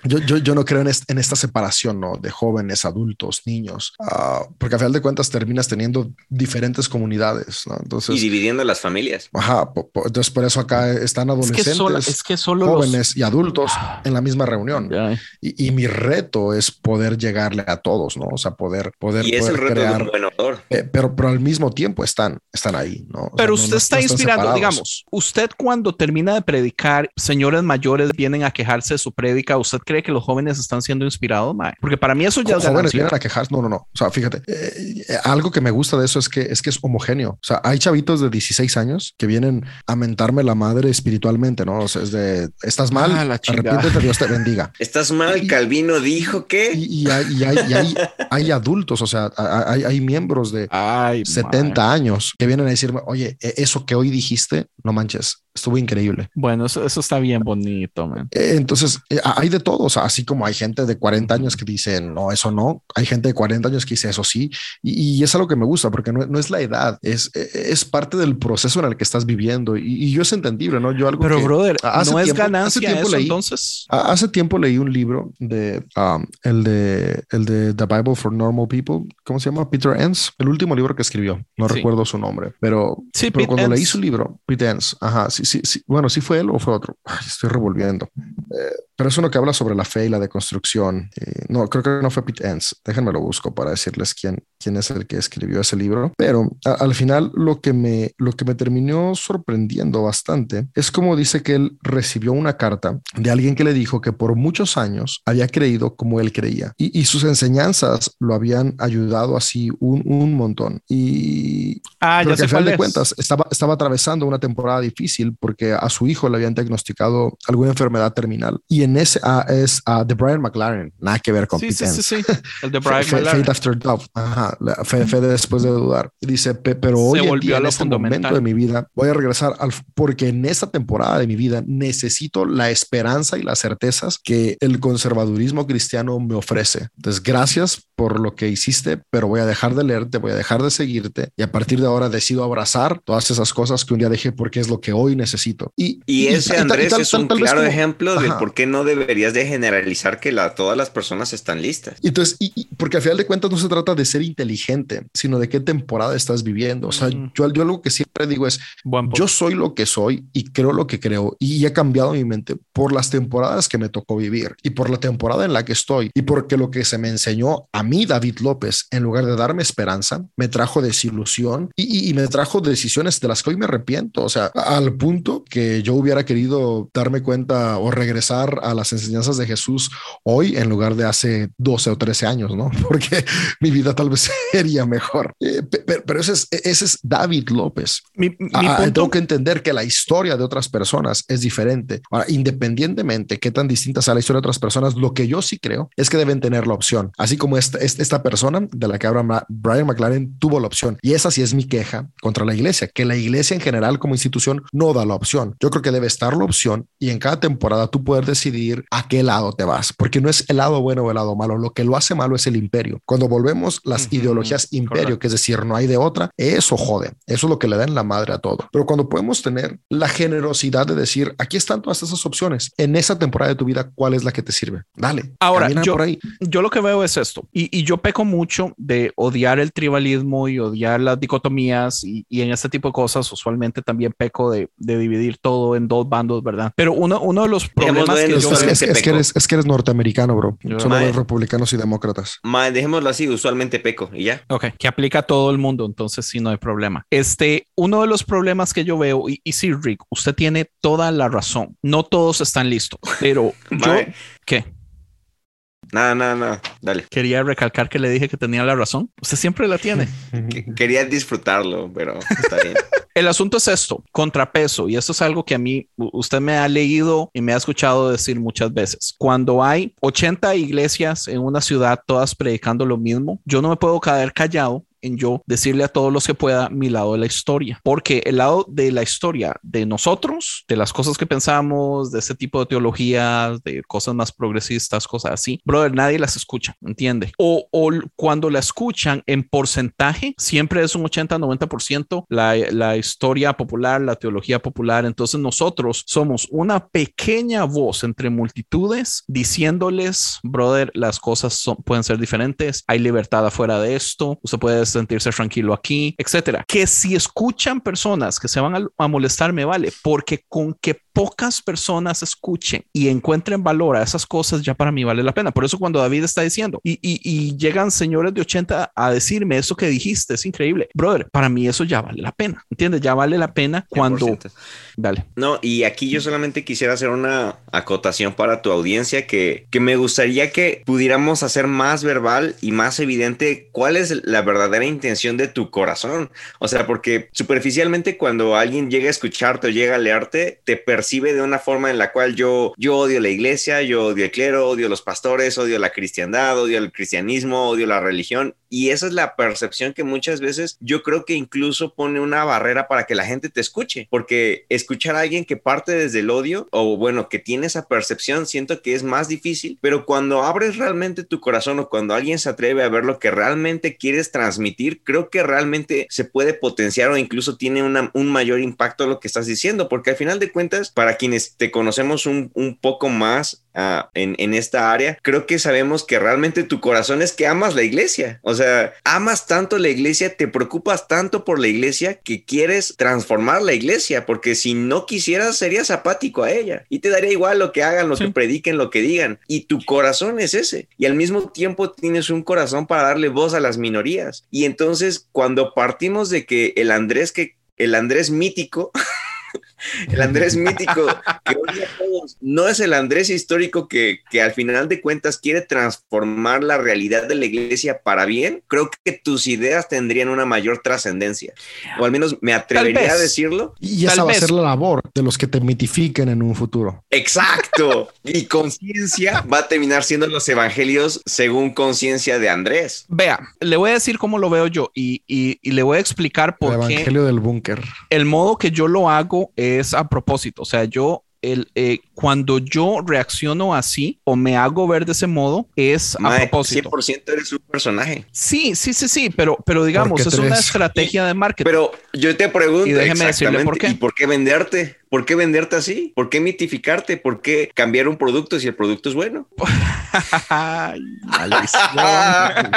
yo, yo, yo no creo en, est- en esta separación ¿no? de jóvenes, adultos, niños, ah, porque a final de cuentas terminas teniendo diferentes comunidades. ¿no? y Entonces, dividiendo las familias. ajá, po- po- entonces por eso acá están es que adolescentes, solo, es que solo los- jóvenes y adultos en la misma reunión. Y, y mi reto es poder llegarle a todos, ¿no? O sea, poder, poder, Y es poder el reto crear. de un buen eh, pero, pero al mismo tiempo están, están ahí, ¿no? O sea, Pero no- usted no- está no inspirando, separados. digamos, usted cuando termina de predicar, señores mayores vienen a quejarse de su prédica, ¿usted cree que los jóvenes están siendo inspirados? mae? Porque para mí eso ya es jóvenes vienen a quejarse. No, no, no. O sea, fíjate, eh, eh, algo que me gusta de eso es que es que es homogéneo. O sea, hay chavitos de 16 años que vienen a mentarme la madre espiritualmente, ¿no? O sea, es de estás mal, Ah, la chingada. arrepiéntete, Dios te bendiga. Estás mal, Y- Calvino dijo que. Y, y hay, y hay, y hay, hay adultos, o sea, hay, hay miembros de Ay, 70 años que vienen a decirme, oye, e- eso que hoy dijiste, no manches, estuvo increíble. Bueno, eso, eso está bien bonito, man. Eh, Entonces, eh, hay de todo, o sea, así como hay gente de 40 años que dice, no, eso no, hay gente de 40 años que dice, eso sí, y, y es algo que me gusta, porque no, no es la edad, es, es parte del proceso en el que estás viviendo, y, y yo es entendible, ¿no? Yo algo Pero, que- brother, hace no es tiempo- hace ganancia tiempo eso, leí- entonces. Hace tiempo leí un libro de um, el de el de The Bible for Normal People. ¿Cómo se llama? Peter Enns, el último libro que escribió. No Sí. recuerdo su nombre, pero, Sí, pero Pete cuando leí su libro, Peter Enns, ajá, sí, sí, sí. Bueno, sí fue él o fue otro. Ay, estoy revolviendo. Eh, pero es uno que habla sobre la fe y la deconstrucción. Y no, creo que no fue Pete Enns. Déjenme lo busco para decirles quién, quién es el que escribió ese libro. Pero a- al final lo que me lo que me terminó sorprendiendo bastante es como dice que él recibió una carta de alguien que le dijo que por muchos años había creído como él creía y, y sus enseñanzas lo habían ayudado así un, un montón. Y Ah, pero ya que al final de cuentas estaba, estaba atravesando una temporada difícil porque a su hijo le habían diagnosticado alguna enfermedad terminal. Y en ese ah, es ah, de Brian McLaren, nada que ver con Sí, Pete sí, sí, sí. El de Brian fe- McLaren. Faith after doubt. Ajá. Fe, fe después de dudar. Y dice, "Pe- pero hoy en volvió día, a en lo este fundamental. momento de mi vida, voy a regresar al, porque en esta temporada de mi vida necesito la esperanza y las certezas que el conservadurismo cristiano me ofrece. Entonces, gracias por lo que hiciste, pero voy a dejar de leerte, voy a dejar de seguirte y a partir de ahora decido abrazar todas esas cosas que un día dejé porque es lo que hoy necesito. Y, Y ese tal- Andrés tal- es tal- un tal claro como- ejemplo de el por qué no deberías de generalizar que la, todas las personas están listas. Entonces, y, porque al final de cuentas no se trata de ser inteligente, sino de qué temporada estás viviendo. O sea, yo, yo algo que siempre digo es, yo soy lo que soy y creo lo que creo y he cambiado mi mente por las temporadas que me tocó vivir y por la temporada en la que estoy y porque lo que se me enseñó a mí, David López, en lugar de darme esperanza, me trajo desilusión y, y me trajo decisiones de las que hoy me arrepiento. O sea, al punto que yo hubiera querido darme cuenta o regresar a las enseñanzas de Jesús hoy en lugar de hace 12 o 13 años, ¿no? Porque mi vida tal vez sería mejor. Eh, pero, ese, es, ese es David López. Mi, ah, ah, Tengo que entender que la historia de otras personas es diferente. Ahora, independientemente qué tan distinta sea la historia de otras personas, lo que yo sí creo es que deben tener la opción, así como esta, esta persona de la que habla Brian McLaren tuvo la opción. Y esa sí es mi queja contra la iglesia, que la iglesia en general como institución no da la opción. Yo creo que debe estar la opción y en cada temporada tú poder decidir a qué lado te vas, porque no es el lado bueno o el lado malo. Lo que lo hace malo es el imperio. Cuando volvemos las ideologías imperio, que es decir, no hay de otra, eso jode. Eso es lo que le da en la madre a todo. Pero cuando podemos tener la generosidad de decir, aquí están todas esas opciones, en esa temporada de tu vida, ¿cuál es la que te sirve? Dale. Ahora, yo, por ahí. yo lo que veo es esto, y, y, yo peco mucho de odiar el tribalismo y odiar las dicotomías y, y en este tipo de cosas, usualmente también peco de, de, dividir todo en dos bandos, ¿verdad? Pero uno, uno de los problemas que yo es, es, que eres, es que eres norteamericano, bro. Son los republicanos y demócratas. dejémoslo así, usualmente peco y ya. Ok, que aplica a todo el mundo, entonces sí no hay problema. Este, uno de los problemas que yo veo, y, y sí, Rick, usted tiene toda la razón. No todos están listos, pero yo, ¿qué? Nada, nada, nada. Dale. Quería recalcar que le dije que tenía la razón. Usted siempre la tiene. Quería disfrutarlo, pero está bien. El asunto es esto, contrapeso, y esto es algo que a mí usted me ha leído y me ha escuchado decir muchas veces. Cuando hay 80 iglesias en una ciudad, todas predicando lo mismo, yo no me puedo quedar callado en yo decirle a todos los que pueda mi lado de la historia, porque el lado de la historia de nosotros, de las cosas que pensamos, de ese tipo de teologías, de cosas más progresistas, cosas así, brother, nadie las escucha, ¿entiende? O, o cuando la escuchan en porcentaje, siempre es un 80-90% la, la historia popular, la teología popular, entonces nosotros somos una pequeña voz entre multitudes diciéndoles, brother, las cosas son, pueden ser diferentes, hay libertad afuera de esto, usted puede sentirse tranquilo aquí, etcétera. Que si escuchan personas que se van a, molestar, me vale, porque con que pocas personas escuchen y encuentren valor a esas cosas, ya para mí vale la pena. Por eso cuando David está diciendo y, y, llegan señores de 80 a decirme eso que dijiste, es increíble. Brother, para mí eso ya vale la pena. ¿Entiendes? Ya vale la pena cuando... Dale. No, y aquí yo solamente quisiera hacer una acotación para tu audiencia que, que me gustaría que pudiéramos hacer más verbal y más evidente cuál es la verdadera intención de tu corazón. O sea, porque superficialmente cuando alguien llega a escucharte o llega a leerte, te percibe de una forma en la cual yo, yo odio la iglesia, yo odio el clero, odio los pastores, odio la cristiandad, odio el cristianismo, odio la religión. Y esa es la percepción que muchas veces yo creo que incluso pone una barrera para que la gente te escuche, porque escuchar a alguien que parte desde el odio o bueno, que tiene esa percepción, siento que es más difícil, pero cuando abres realmente tu corazón o cuando alguien se atreve a ver lo que realmente quieres transmitir, creo que realmente se puede potenciar o incluso tiene un mayor impacto lo que estás diciendo, porque al final de cuentas, para quienes te conocemos un, poco más ah, en, en, esta área, creo que sabemos que realmente tu corazón es que amas la iglesia. O sea, amas tanto la iglesia, te preocupas tanto por la iglesia que quieres transformar la iglesia, porque si no quisieras serías apático a ella y te daría igual lo que hagan, lo que prediquen, lo que digan. Y tu corazón es ese. Y al mismo tiempo tienes un corazón para darle voz a las minorías. Y entonces cuando partimos de que el Andrés que el Andrés mítico el Andrés mítico que odia a todos, no es el Andrés histórico que, que, al final de cuentas quiere transformar la realidad de la iglesia para bien, creo que tus ideas tendrían una mayor trascendencia. O al menos me atrevería a decirlo. Y esa va a ser la labor de los que te mitifiquen en un futuro. Exacto. y conciencia va a terminar siendo los evangelios según conciencia de Andrés. Vea, le voy a decir cómo lo veo yo y, y, y le voy a explicar por el evangelio del búnker. El modo que yo lo hago es a propósito. O sea, yo el, eh, cuando yo reacciono así o me hago ver de ese modo, es a propósito. 100% eres un personaje. Sí, sí, sí, sí, pero, pero digamos, es una estrategia de marketing. Pero yo te pregunto, Y déjeme decirle exactamente, por qué. ¿y por qué venderte? ¿Por qué venderte así? ¿Por qué mitificarte? ¿Por qué cambiar un producto si el producto es bueno? Ay.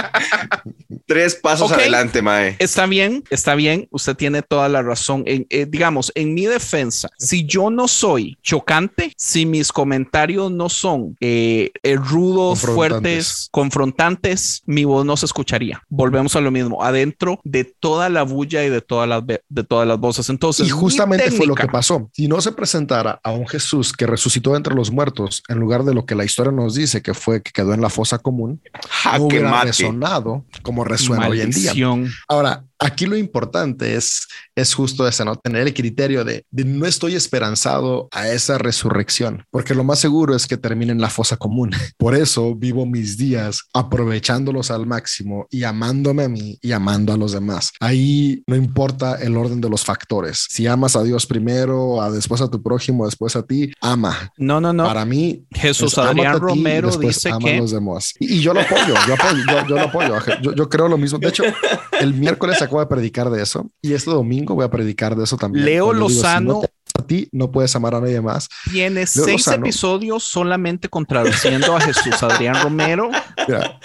Tres pasos adelante, Mae. Está bien, está bien, usted tiene toda la razón. En, eh, digamos, en mi defensa, si yo no soy chocante, si mis comentarios no son eh, eh, rudos, Confrontantes. fuertes, confrontantes, mi voz no se escucharía. Volvemos a lo mismo, adentro de toda la bulla y de todas las, ve- de todas las voces. Entonces, Y justamente fue lo que pasó. Si no se presentara a un Jesús que resucitó entre los muertos, en lugar de lo que la historia nos dice, que fue que quedó en la fosa común, Jaque no hubiera mate. resonado como resuena hoy en día. Maldición. Ahora, aquí lo importante es, es justo ese, ¿no? Tener el criterio de, de no estoy esperanzado a esa resurrección, porque lo más seguro es que termine en la fosa común. Por eso vivo mis días aprovechándolos al máximo y amándome a mí y amando a los demás. Ahí no importa el orden de los factores. Si amas a Dios primero, a después a tu prójimo, después a ti, ama. No, no, no. Para mí, Jesús Adrián a ti Romero dice ama a que los demás. Y, y yo lo apoyo, yo apoyo, yo, yo lo apoyo. Yo, yo creo lo mismo. De hecho, el miércoles acabo de predicar de eso y este domingo voy a predicar de eso también. Leo Cuando digo, si Lozano no te amas a ti, no puedes amar a nadie más. tiene Leo seis Lozano. episodios solamente contradiciendo a Jesús Adrián Romero. Mira,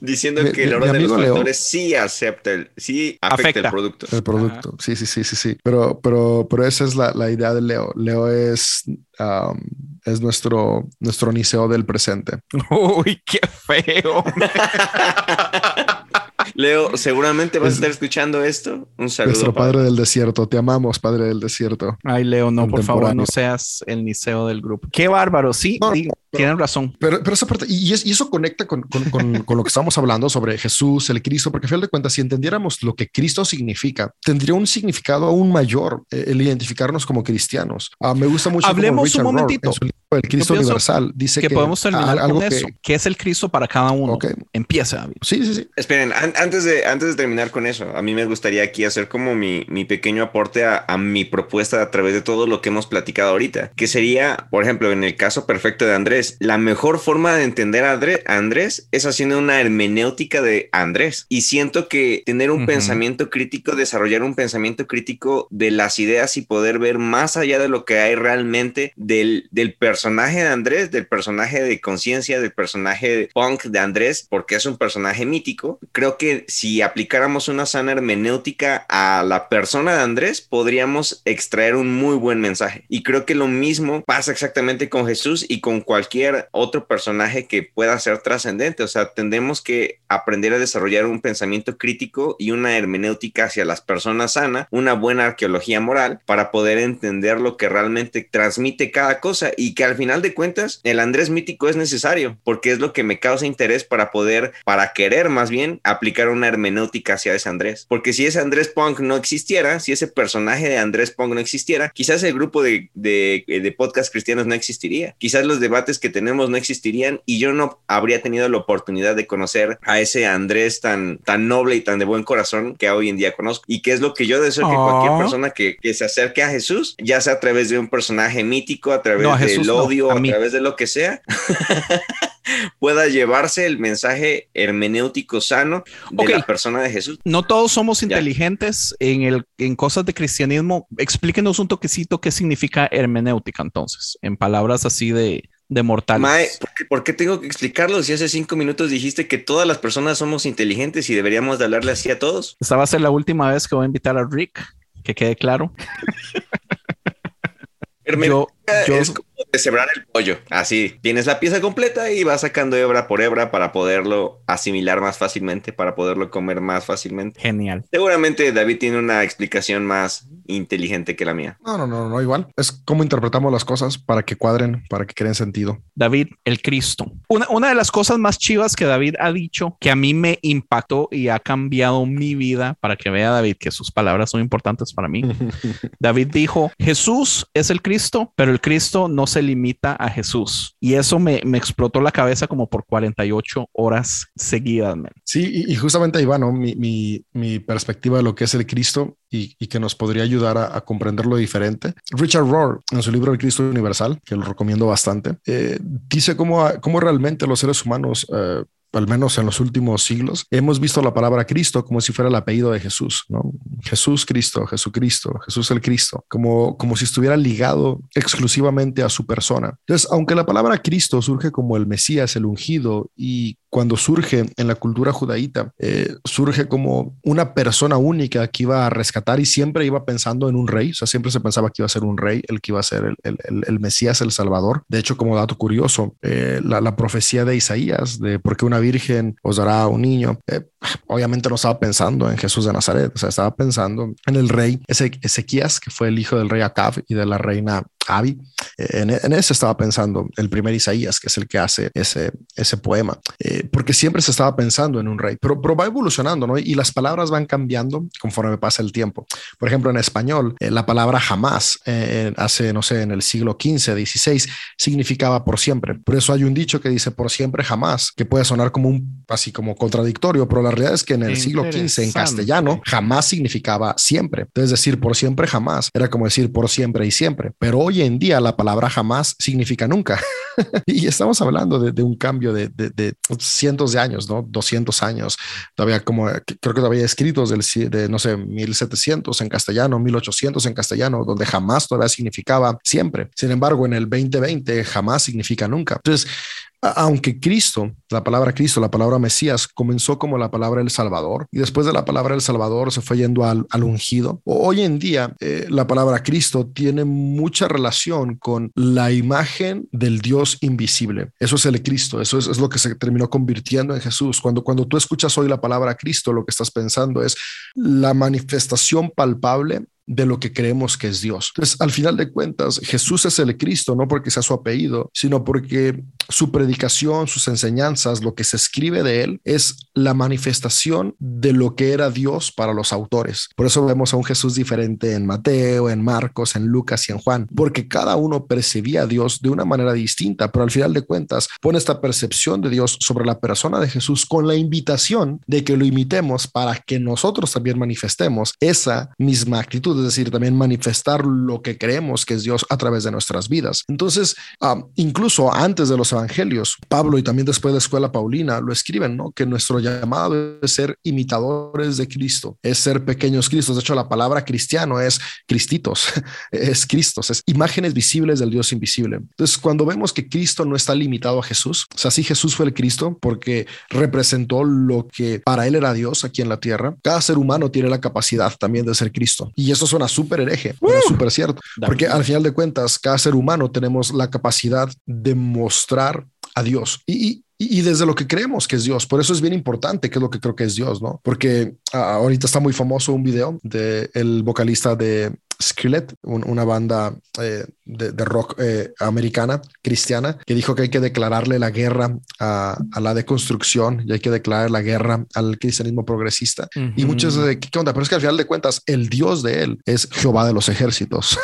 Diciendo Mi- que el orden mi de los Leo- factores sí acepta el, sí afecta, Afecta. el producto. el producto. Sí, sí, sí, sí, sí. Pero, pero, pero esa es la, la idea de Leo. Leo es, um, es nuestro, nuestro Niceo del presente. Uy, qué feo. Leo, seguramente vas Es- a estar escuchando esto. Un saludo. Nuestro padre. Padre del desierto. Te amamos, Padre del desierto. Ay, Leo, no, por favor, no seas el niceo del grupo. Qué bárbaro, sí, No, digo, tienen razón. Pero, pero esa parte, y, es- y eso conecta con, con- con- con lo que estamos hablando sobre Jesús, el Cristo, porque a final de cuentas, si entendiéramos lo que Cristo significa, tendría un significado aún mayor eh, el identificarnos como cristianos. Ah, me gusta mucho. Hablemos un Rohr, El Cristo Universal dice Que que, podemos terminar algo con que- eso. ¿Qué es el Cristo para cada uno? Ok. Empieza, David. Sí, sí, sí. Esperen, an- antes, de, antes de terminar con eso, a mí me gustaría aquí hacer como mi, mi pequeño aporte a, a mi propuesta a través de todo lo que hemos platicado ahorita, que sería, por ejemplo, en el caso perfecto de Andrés, la mejor forma de entender a, André- a Andrés es haciendo una hermenéutica de Andrés. Y siento que tener un pensamiento crítico, desarrollar un pensamiento crítico de las ideas y poder ver más allá de lo que hay realmente del, del personaje de Andrés, del personaje de conciencia, del personaje punk de Andrés, porque es un personaje mítico. Creo que si aplicáramos una sana hermenéutica a la persona de Andrés, podríamos extraer un muy buen mensaje. Y creo que lo mismo pasa exactamente con Jesús y con cualquier otro personaje que pueda ser trascendente. O sea, tendremos que aprender a desarrollar un pensamiento crítico y una hermenéutica hacia las personas sanas, una buena arqueología moral para poder entender lo que realmente transmite cada cosa y que al final de cuentas el Andrés mítico es necesario porque es lo que me causa interés para poder, para querer más bien aplicar una hermenéutica hacia ese Andrés. Porque si ese Andrés Punk no existiera, si ese personaje de Andrés Punk no existiera, quizás el grupo de, de, de podcast cristianos no existiría. Quizás los debates que tenemos no existirían y yo no habría tenido la oportunidad de conocer a ese Andrés tan, tan noble y tan de buen corazón que hoy en día conozco. Y que es lo que yo deseo que cualquier persona que, que se acerque a Jesús, ya sea a través de un personaje mítico, a través No, del Jesús odio, a través de lo que sea, pueda llevarse el mensaje hermenéutico sano de la persona de Jesús. No todos somos Ya. inteligentes en, el, en cosas de cristianismo. Explíquenos un toquecito qué significa hermenéutica entonces, en palabras así de, de mortales. Mae, ¿por qué, por qué tengo que explicarlo si hace cinco minutos dijiste que todas las personas somos inteligentes y deberíamos de hablarle así a todos? Esta va a ser la última vez que voy a invitar a Rick, que quede claro. Yo, yo, es como deshebrar el pollo. Así, tienes la pieza completa y vas sacando hebra por hebra para poderlo asimilar más fácilmente, para poderlo comer más fácilmente. genial. Seguramente David tiene una explicación más inteligente que la mía. No, no, no, no, igual. Es cómo interpretamos las cosas para que cuadren, para que creen sentido. David, el Cristo. Una, una de las cosas más chivas que David ha dicho que a mí me impactó y ha cambiado mi vida para que vea David que sus palabras son importantes para mí. David dijo, Jesús es el Cristo, pero el Cristo no se limita a Jesús. Y eso me, me explotó la cabeza como por 48 horas seguidas. man. Sí, y, y justamente ahí va, ¿no? Mi, mi, mi perspectiva de lo que es el Cristo y, que nos podría ayudar a, comprenderlo diferente. Richard Rohr, en su libro El Cristo Universal, que lo recomiendo bastante, eh, dice cómo, cómo realmente los seres humanos eh, al menos en los últimos siglos, hemos visto la palabra Cristo como si fuera el apellido de Jesús, ¿no? Jesús Cristo, Jesucristo, Jesús el Cristo, como, como si estuviera ligado exclusivamente a su persona. Entonces, aunque la palabra Cristo surge como el Mesías, el ungido, y cuando surge en la cultura judaíta, eh, surge como una persona única que iba a rescatar y siempre iba pensando en un rey, o sea, siempre se pensaba que iba a ser un rey, el que iba a ser el, Mesías, el Salvador. De hecho, como dato curioso, eh, la, profecía de Isaías de por qué una virgen os dará un niño, eh, obviamente no estaba pensando en Jesús de Nazaret, o sea, estaba pensando en el rey Ezequías, que fue el hijo del rey Acab y de la reina Abi. En, en, eso estaba pensando el primer Isaías, que es el que hace ese, ese poema, eh, porque siempre se estaba pensando en un rey, pero, pero, va evolucionando, ¿no? Y las palabras van cambiando conforme pasa el tiempo. Por ejemplo, en español, eh, la palabra jamás, eh, hace, no sé, en el siglo XV, XVI, significaba por siempre. Por eso hay un dicho que dice por siempre jamás, que puede sonar como un, así como contradictorio, pero la realidad es que en el siglo XV, en castellano, jamás significaba siempre. Es decir, por siempre jamás, era como decir por siempre y siempre. Pero hoy en día la palabra jamás significa nunca. y estamos hablando de, un cambio de, cientos de años, ¿no? 200 años. Todavía como, creo que todavía escritos del, de, no sé, 1700 en castellano, 1800 en castellano, donde jamás todavía significaba siempre. Sin embargo, en el 2020 jamás significa nunca. Entonces, aunque Cristo, la palabra Cristo, la palabra Mesías, comenzó como la palabra El Salvador y después de la palabra El Salvador se fue yendo al, ungido, hoy en día eh, la palabra Cristo tiene mucha relación con la imagen del Dios invisible. Eso es el Cristo, eso es, lo que se terminó convirtiendo en Jesús. Cuando, cuando tú escuchas hoy la palabra Cristo, lo que estás pensando es la manifestación palpable de lo que creemos que es Dios. Entonces, al final de cuentas, Jesús es el Cristo, no porque sea su apellido, sino porque su predicación, sus enseñanzas, lo que se escribe de él es la manifestación de lo que era Dios para los autores. Por eso vemos a un Jesús diferente en Mateo, en Marcos, en Lucas y en Juan, porque cada uno percibía a Dios de una manera distinta, pero al final de cuentas pone esta percepción de Dios sobre la persona de Jesús con la invitación de que lo imitemos para que nosotros también manifestemos esa misma actitud es decir, también manifestar lo que creemos que es Dios a través de nuestras vidas. Entonces, ah, incluso antes de los evangelios, Pablo y también después de la escuela Paulina lo escriben, ¿no? Que nuestro llamado es ser imitadores de Cristo, es ser pequeños Cristos. De hecho, la palabra cristiano es cristitos, es Cristos, es imágenes visibles del Dios invisible. Entonces, cuando vemos que Cristo no está limitado a Jesús, o sea, sí Jesús fue el Cristo porque representó lo que para él era Dios aquí en la tierra, cada ser humano tiene la capacidad también de ser Cristo. Y eso suena súper hereje, pero es súper cierto. Porque al final de cuentas, cada ser humano tenemos la capacidad de mostrar a Dios. Y, y, desde lo que creemos que es Dios. Por eso es bien importante qué es lo que creo que es Dios, ¿no? Porque ah, ahorita está muy famoso un video de el vocalista de Skillet, una banda eh, de, rock eh, americana, cristiana, que dijo que hay que declararle la guerra a, la deconstrucción y hay que declarar la guerra al cristianismo progresista. Y muchos de ¿qué onda? Pero es que al final de cuentas, el Dios de él es Jehová de los ejércitos.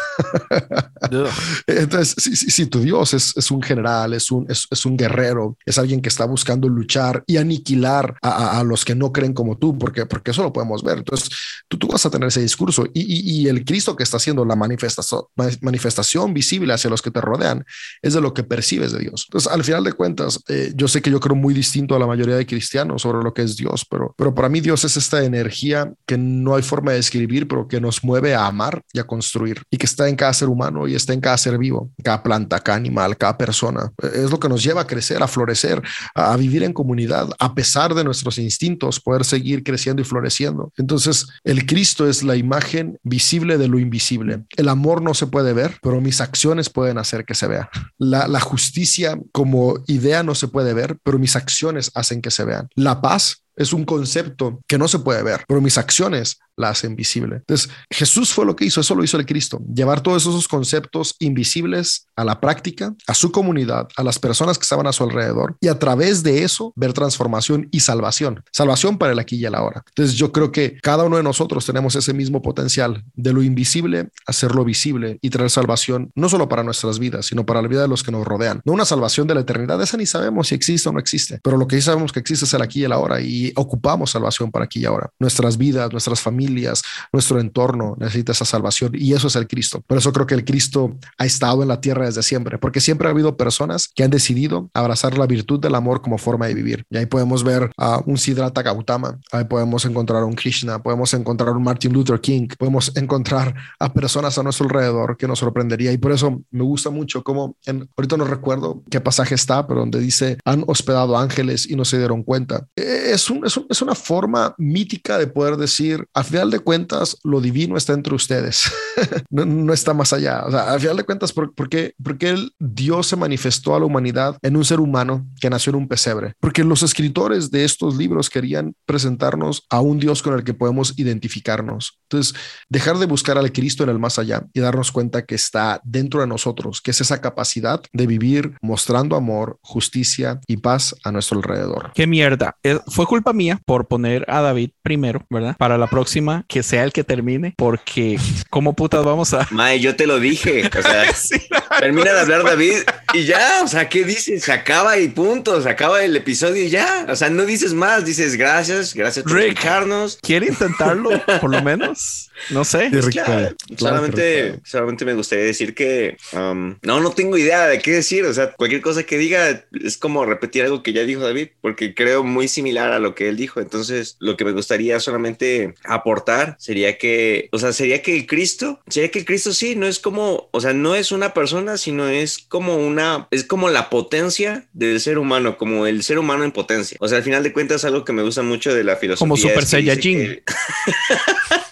Entonces, si, tu Dios es, un general, es un, es, un guerrero, es alguien que está buscando luchar y aniquilar a, los que no creen como tú, porque, porque eso lo podemos ver. Entonces, tú, tú vas a tener ese discurso y, y el Cristo que está haciendo la manifestación, manifestación visible hacia los que te rodean es de lo que percibes de Dios. Entonces, al final de cuentas, eh, yo sé que yo creo muy distinto a la mayoría de cristianos sobre lo que es Dios, pero, pero para mí Dios es esta energía que no hay forma de describir, pero que nos mueve a amar y a construir y que está en cada ser humano y está en cada ser vivo, cada planta, cada animal, cada persona. Es lo que nos lleva a crecer, a florecer, a vivir en comunidad, a pesar de nuestros instintos, poder seguir creciendo y floreciendo. Entonces, el Cristo es la imagen visible de lo invisible el amor no se puede ver, pero mis acciones pueden hacer que se vea. La, la justicia como idea no se puede ver, pero mis acciones hacen que se vean. La paz es un concepto que no se puede ver, pero mis acciones la hacen visible. Entonces, Jesús fue lo que hizo, eso lo hizo el Cristo, llevar todos esos conceptos invisibles a la práctica, a su comunidad, a las personas que estaban a su alrededor y a través de eso ver transformación y salvación, salvación para el aquí y el ahora. Entonces, yo creo que cada uno de nosotros tenemos ese mismo potencial de lo invisible, hacerlo visible y traer salvación, no solo para nuestras vidas, sino para la vida de los que nos rodean. No una salvación de la eternidad, esa ni sabemos si existe o no existe, pero lo que sí sabemos que existe es el aquí y el ahora y ocupamos salvación para aquí y ahora. Nuestras vidas, nuestras familias, nuestro entorno necesita esa salvación y eso es el Cristo. Por eso creo que el Cristo ha estado en la tierra desde siempre, porque siempre ha habido personas que han decidido abrazar la virtud del amor como forma de vivir. Y ahí podemos ver a un Siddhartha Gautama, ahí podemos encontrar a un Krishna, podemos encontrar a un Martin Luther King, podemos encontrar a personas a nuestro alrededor que nos sorprendería. Y por eso me gusta mucho como en, ahorita no recuerdo qué pasaje está, pero donde dice han hospedado ángeles y no se dieron cuenta. Es, es, un, es una forma mítica de poder decir, al final de cuentas, lo divino está entre ustedes, no, está más allá. O sea, al final de cuentas, ¿por, porque el Dios se manifestó a la humanidad en un ser humano que nació en un pesebre? Porque los escritores de estos libros querían presentarnos a un Dios con el que podemos identificarnos. Entonces, dejar de buscar al Cristo en el más allá y darnos cuenta que está dentro de nosotros, que es esa capacidad de vivir mostrando amor, justicia y paz a nuestro alrededor. Qué mierda. Eh, fue culpa mía por poner a David primero, ¿verdad? Para la próxima, que sea el que termine, porque ¿cómo putas vamos a...? Mae, yo te lo dije. O sea, sí, termina de hablar David y ya, o sea, ¿qué dices? Se acaba y punto, se acaba el episodio y ya. O sea, no dices más, dices gracias, gracias por Rick, escucharnos. ¿Quiere intentarlo, por lo menos? No sé. Claro, claro, solamente, claro. solamente me gustaría decir que um, no, no tengo idea de qué decir. O sea, cualquier cosa que diga es como repetir algo que ya dijo David, porque creo muy similar a lo que él dijo. Entonces, lo que me gustaría solamente aportar sería que, o sea, sería que el Cristo, sería que el Cristo sí, no es como, o sea, no es una persona, sino es como una, es como la potencia del ser humano, como el ser humano en potencia. O sea, al final de cuentas, algo que me gusta mucho de la filosofía. Como Super es que Saiyajin. que-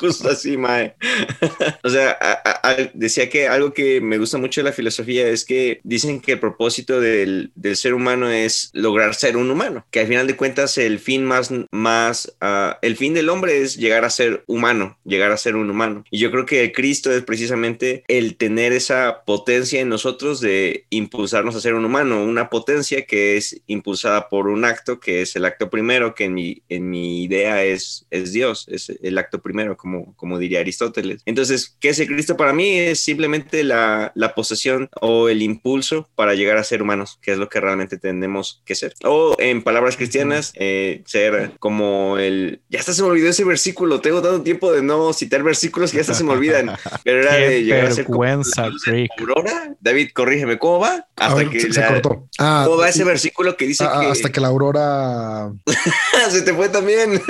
Justo así, Mae. o sea, a- a- decía que algo que me gusta mucho de la filosofía es que dicen que el propósito del, del ser humano es lograr ser un humano, que al final de cuentas el fin más, más, ah, el fin del hombre es llegar a ser humano, llegar a ser un humano. Y yo creo que el Cristo es precisamente el tener esa potencia en nosotros de impulsarnos a ser un humano, una potencia que es impulsada por un acto que es el acto primero, que en mi, en mi idea es, es Dios, es el acto primero, como, como diría Aristóteles. Entonces, ¿qué es el Cristo para mí? Es simplemente la, la posesión o el impulso para llegar a ser humanos, que es lo que realmente tenemos que ser. O en palabras cristianas, eh, ser como el... Ya hasta se me olvidó ese versículo, tengo tanto tiempo de no citar versículos que ya hasta se me olvidan, pero era de llegar a ser como vergüenza, la luz de Rick. Aurora. David, corrígeme, ¿cómo va? Hasta ver, que se, se la- cortó. Ah, ¿Cómo va ese versículo que dice ah, que hasta que la aurora se te fue también?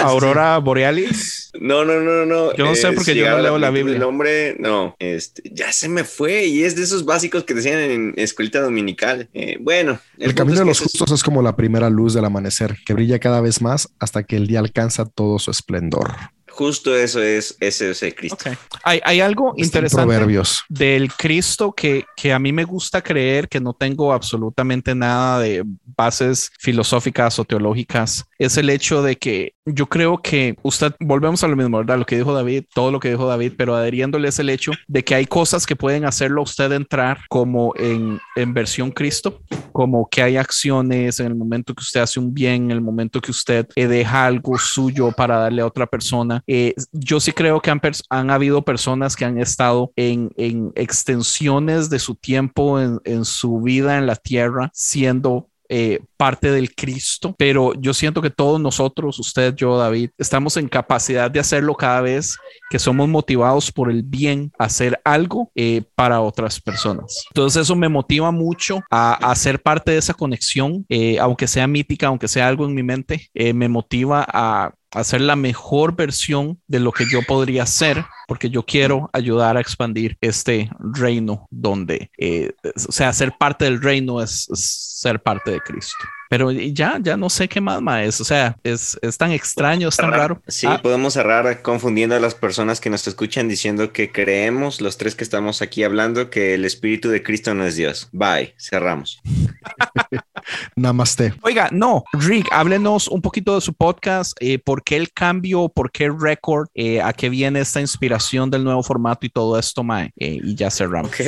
Aurora Borealis. No, no, no, no. Yo no sé Eh, porque yo no leo la Biblia. del hombre, no, este, ya se me fue y es de esos básicos que decían en escuelita dominical. Eh, bueno, El, camino de los justos es como la primera luz del amanecer, que brilla cada vez más hasta que el día alcanza todo su esplendor. Justo eso es, ese es el Cristo. Ok. Hay, hay algo interesante Proverbios. del Cristo que, que a mí me gusta creer que no tengo absolutamente nada de bases filosóficas o teológicas. Es el hecho de que yo creo que usted, volvemos a lo mismo, ¿verdad? Lo que dijo David, todo lo que dijo David, pero adheriéndole es el hecho de que hay cosas que pueden hacerlo a usted entrar como en, en versión Cristo, como que hay acciones en el momento que usted hace un bien, en el momento que usted deja algo suyo para darle a otra persona. Eh, yo sí creo que han, han habido personas que han estado en, en extensiones de su tiempo, en, su vida en la tierra, siendo eh, parte del Cristo, pero yo siento que todos nosotros, usted, yo, David, estamos en capacidad de hacerlo cada vez que somos motivados por el bien, hacer algo eh, para otras personas. Entonces eso me motiva mucho a, a ser parte de esa conexión, aunque sea mítica, aunque sea algo en mi mente, me motiva a hacer la mejor versión de lo que yo podría ser, porque yo quiero ayudar a expandir este reino donde, eh, o sea, ser parte del reino es, es ser parte de Cristo. Pero ya, ya no sé qué más, más o sea, es, es tan extraño, es tan Cerrar. raro. Sí, Ah, podemos cerrar confundiendo a las personas que nos escuchan diciendo que creemos, los tres que estamos aquí hablando, que el Espíritu de Cristo no es Dios. Bye, cerramos. Namaste. Oiga, no, Rick, háblenos un poquito de su podcast, eh, por qué el cambio, por qué el récord, eh, a qué viene esta inspiración del nuevo formato y todo esto, Mae, eh, y ya cerramos. Ok,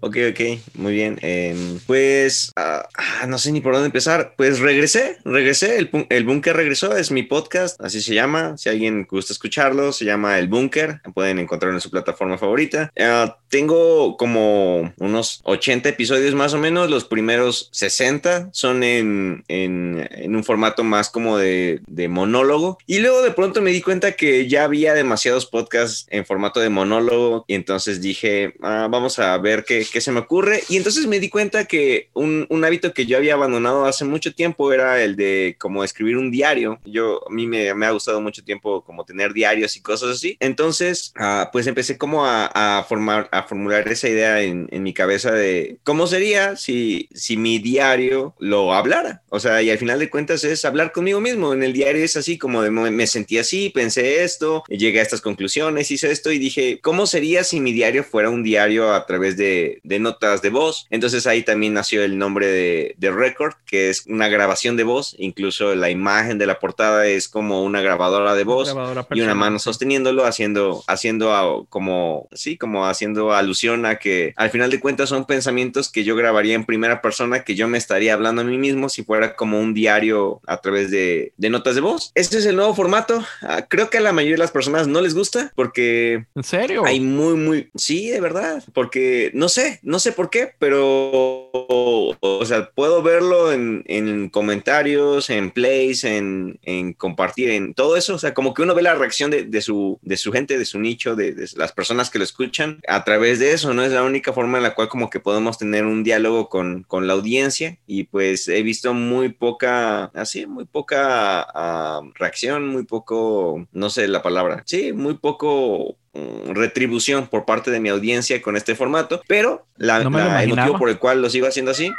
ok, ok, muy bien. Em, pues ah, no sé ni por dónde empezar. Pues regresé, regresé. El, el Búnker regresó, es mi podcast, así se llama. Si alguien gusta escucharlo, se llama El Búnker. Pueden encontrarlo en su plataforma favorita. Ah, tengo como unos 80 episodios más o menos. Los primeros 60 son en, en, en, un formato más como de, de, monólogo y luego de pronto me di cuenta que ya había demasiados podcasts en formato de monólogo y entonces dije, ah, vamos a ver qué, qué, se me ocurre y entonces me di cuenta que un, un, hábito que yo había abandonado hace mucho tiempo era el de como escribir un diario. Yo, a mí me, ha gustado mucho tiempo como tener diarios y cosas así. Entonces, ah, pues empecé como a, formar, a formular esa idea en, mi cabeza de cómo sería si, si mi diario lo hablara. O sea, y al final de cuentas es hablar conmigo mismo. En el diario es así como de me sentí así, pensé esto, llegué a estas conclusiones, hice esto y dije, ¿cómo sería si mi diario fuera un diario a través de, de notas de voz? Entonces ahí también nació el nombre de, de Record, que es una grabación de voz. Incluso la imagen de la portada es como una grabadora de voz grabadora y una mano sosteniéndolo, haciendo, haciendo como, sí, como haciendo alusión a que al final de cuentas son pensamientos que yo grabaría en primera persona, que yo me estaría hablando a mí mismo si fuera como un diario a través de, de notas de voz. Este es el nuevo formato. Ah, creo que a la mayoría de las personas no les gusta porque... ¿En serio? Hay muy, muy... Sí, de verdad. Porque no sé, no sé por qué, pero... O sea, puedo verlo en, en comentarios, en plays, en, en, compartir, en todo eso. O sea, como que uno ve la reacción de, de su, de su gente, de su nicho, de, de las personas que lo escuchan a través de eso. No es la única forma en la cual como que podemos tener un diálogo con, con la audiencia y pues he visto muy poca, así, muy poca uh, reacción, muy poco, no sé la palabra, sí, muy poco mm, retribución por parte de mi audiencia con este formato, pero la, no la, el motivo por el cual lo sigo haciendo así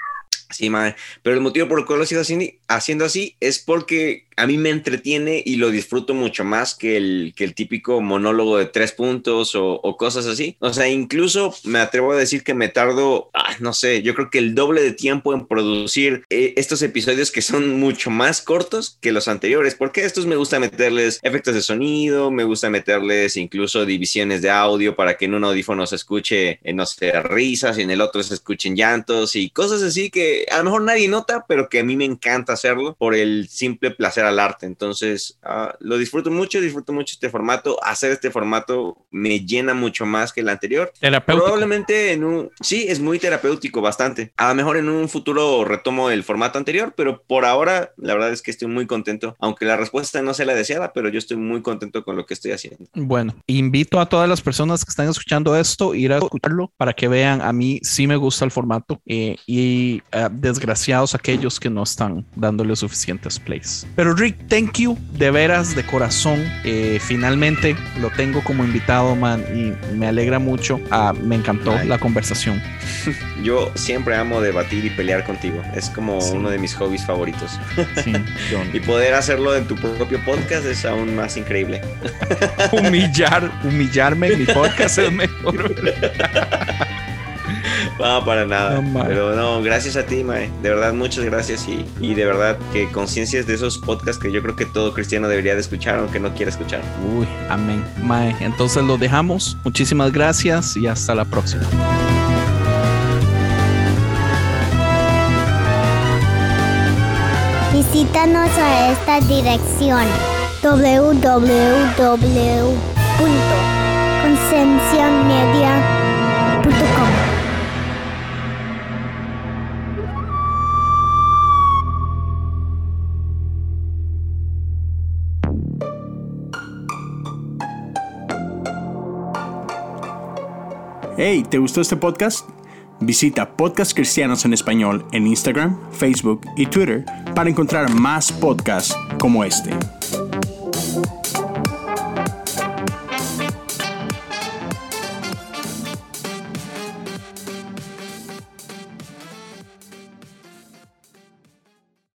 Sí, madre. Pero el motivo por el cual lo sigo haciendo así es porque a mí me entretiene y lo disfruto mucho más que el, que el típico monólogo de tres puntos o, o cosas así. O sea, incluso me atrevo a decir que me tardo, ah, no sé, yo creo que el doble de tiempo en producir eh, estos episodios que son mucho más cortos que los anteriores, porque estos me gusta meterles efectos de sonido, me gusta meterles incluso divisiones de audio para que en un audífono se escuche, eh, no sé, risas y en el otro se escuchen llantos y cosas así que a lo mejor nadie nota, pero que a mí me encanta hacerlo por el simple placer al arte. Entonces, uh, lo disfruto mucho, disfruto mucho este formato. Hacer este formato me llena mucho más que el anterior. Probablemente en un... Sí, es muy terapéutico, bastante. A lo mejor en un futuro retomo el formato anterior, pero por ahora la verdad es que estoy muy contento. Aunque la respuesta no sea la deseada, pero yo estoy muy contento con lo que estoy haciendo. Bueno, invito a todas las personas que están escuchando esto ir a escucharlo para que vean. A mí sí me gusta el formato eh, y uh, desgraciados aquellos que no están dándole suficientes plays. Pero Rick, thank you de veras, de corazón. Eh, finalmente lo tengo como invitado, man, y me alegra mucho. Ah, me encantó Ay. la conversación. Yo siempre amo debatir y pelear contigo. Es como sí. uno de mis hobbies favoritos. Sí, y poder hacerlo en tu propio podcast es aún más increíble. Humillar, humillarme en mi podcast es mejor. No, para nada. No, Pero no, gracias a ti, Mae. De verdad, muchas gracias. Y, y de verdad que conciencias de esos podcasts que yo creo que todo cristiano debería de escuchar, aunque no quiera escuchar. Uy, amén. Mae, entonces lo dejamos. Muchísimas gracias y hasta la próxima. Visítanos a esta dirección www.concienciamedia.com Hey, ¿te gustó este podcast? Visita Podcast Cristianos en Español en Instagram, Facebook y Twitter para encontrar más podcasts como este.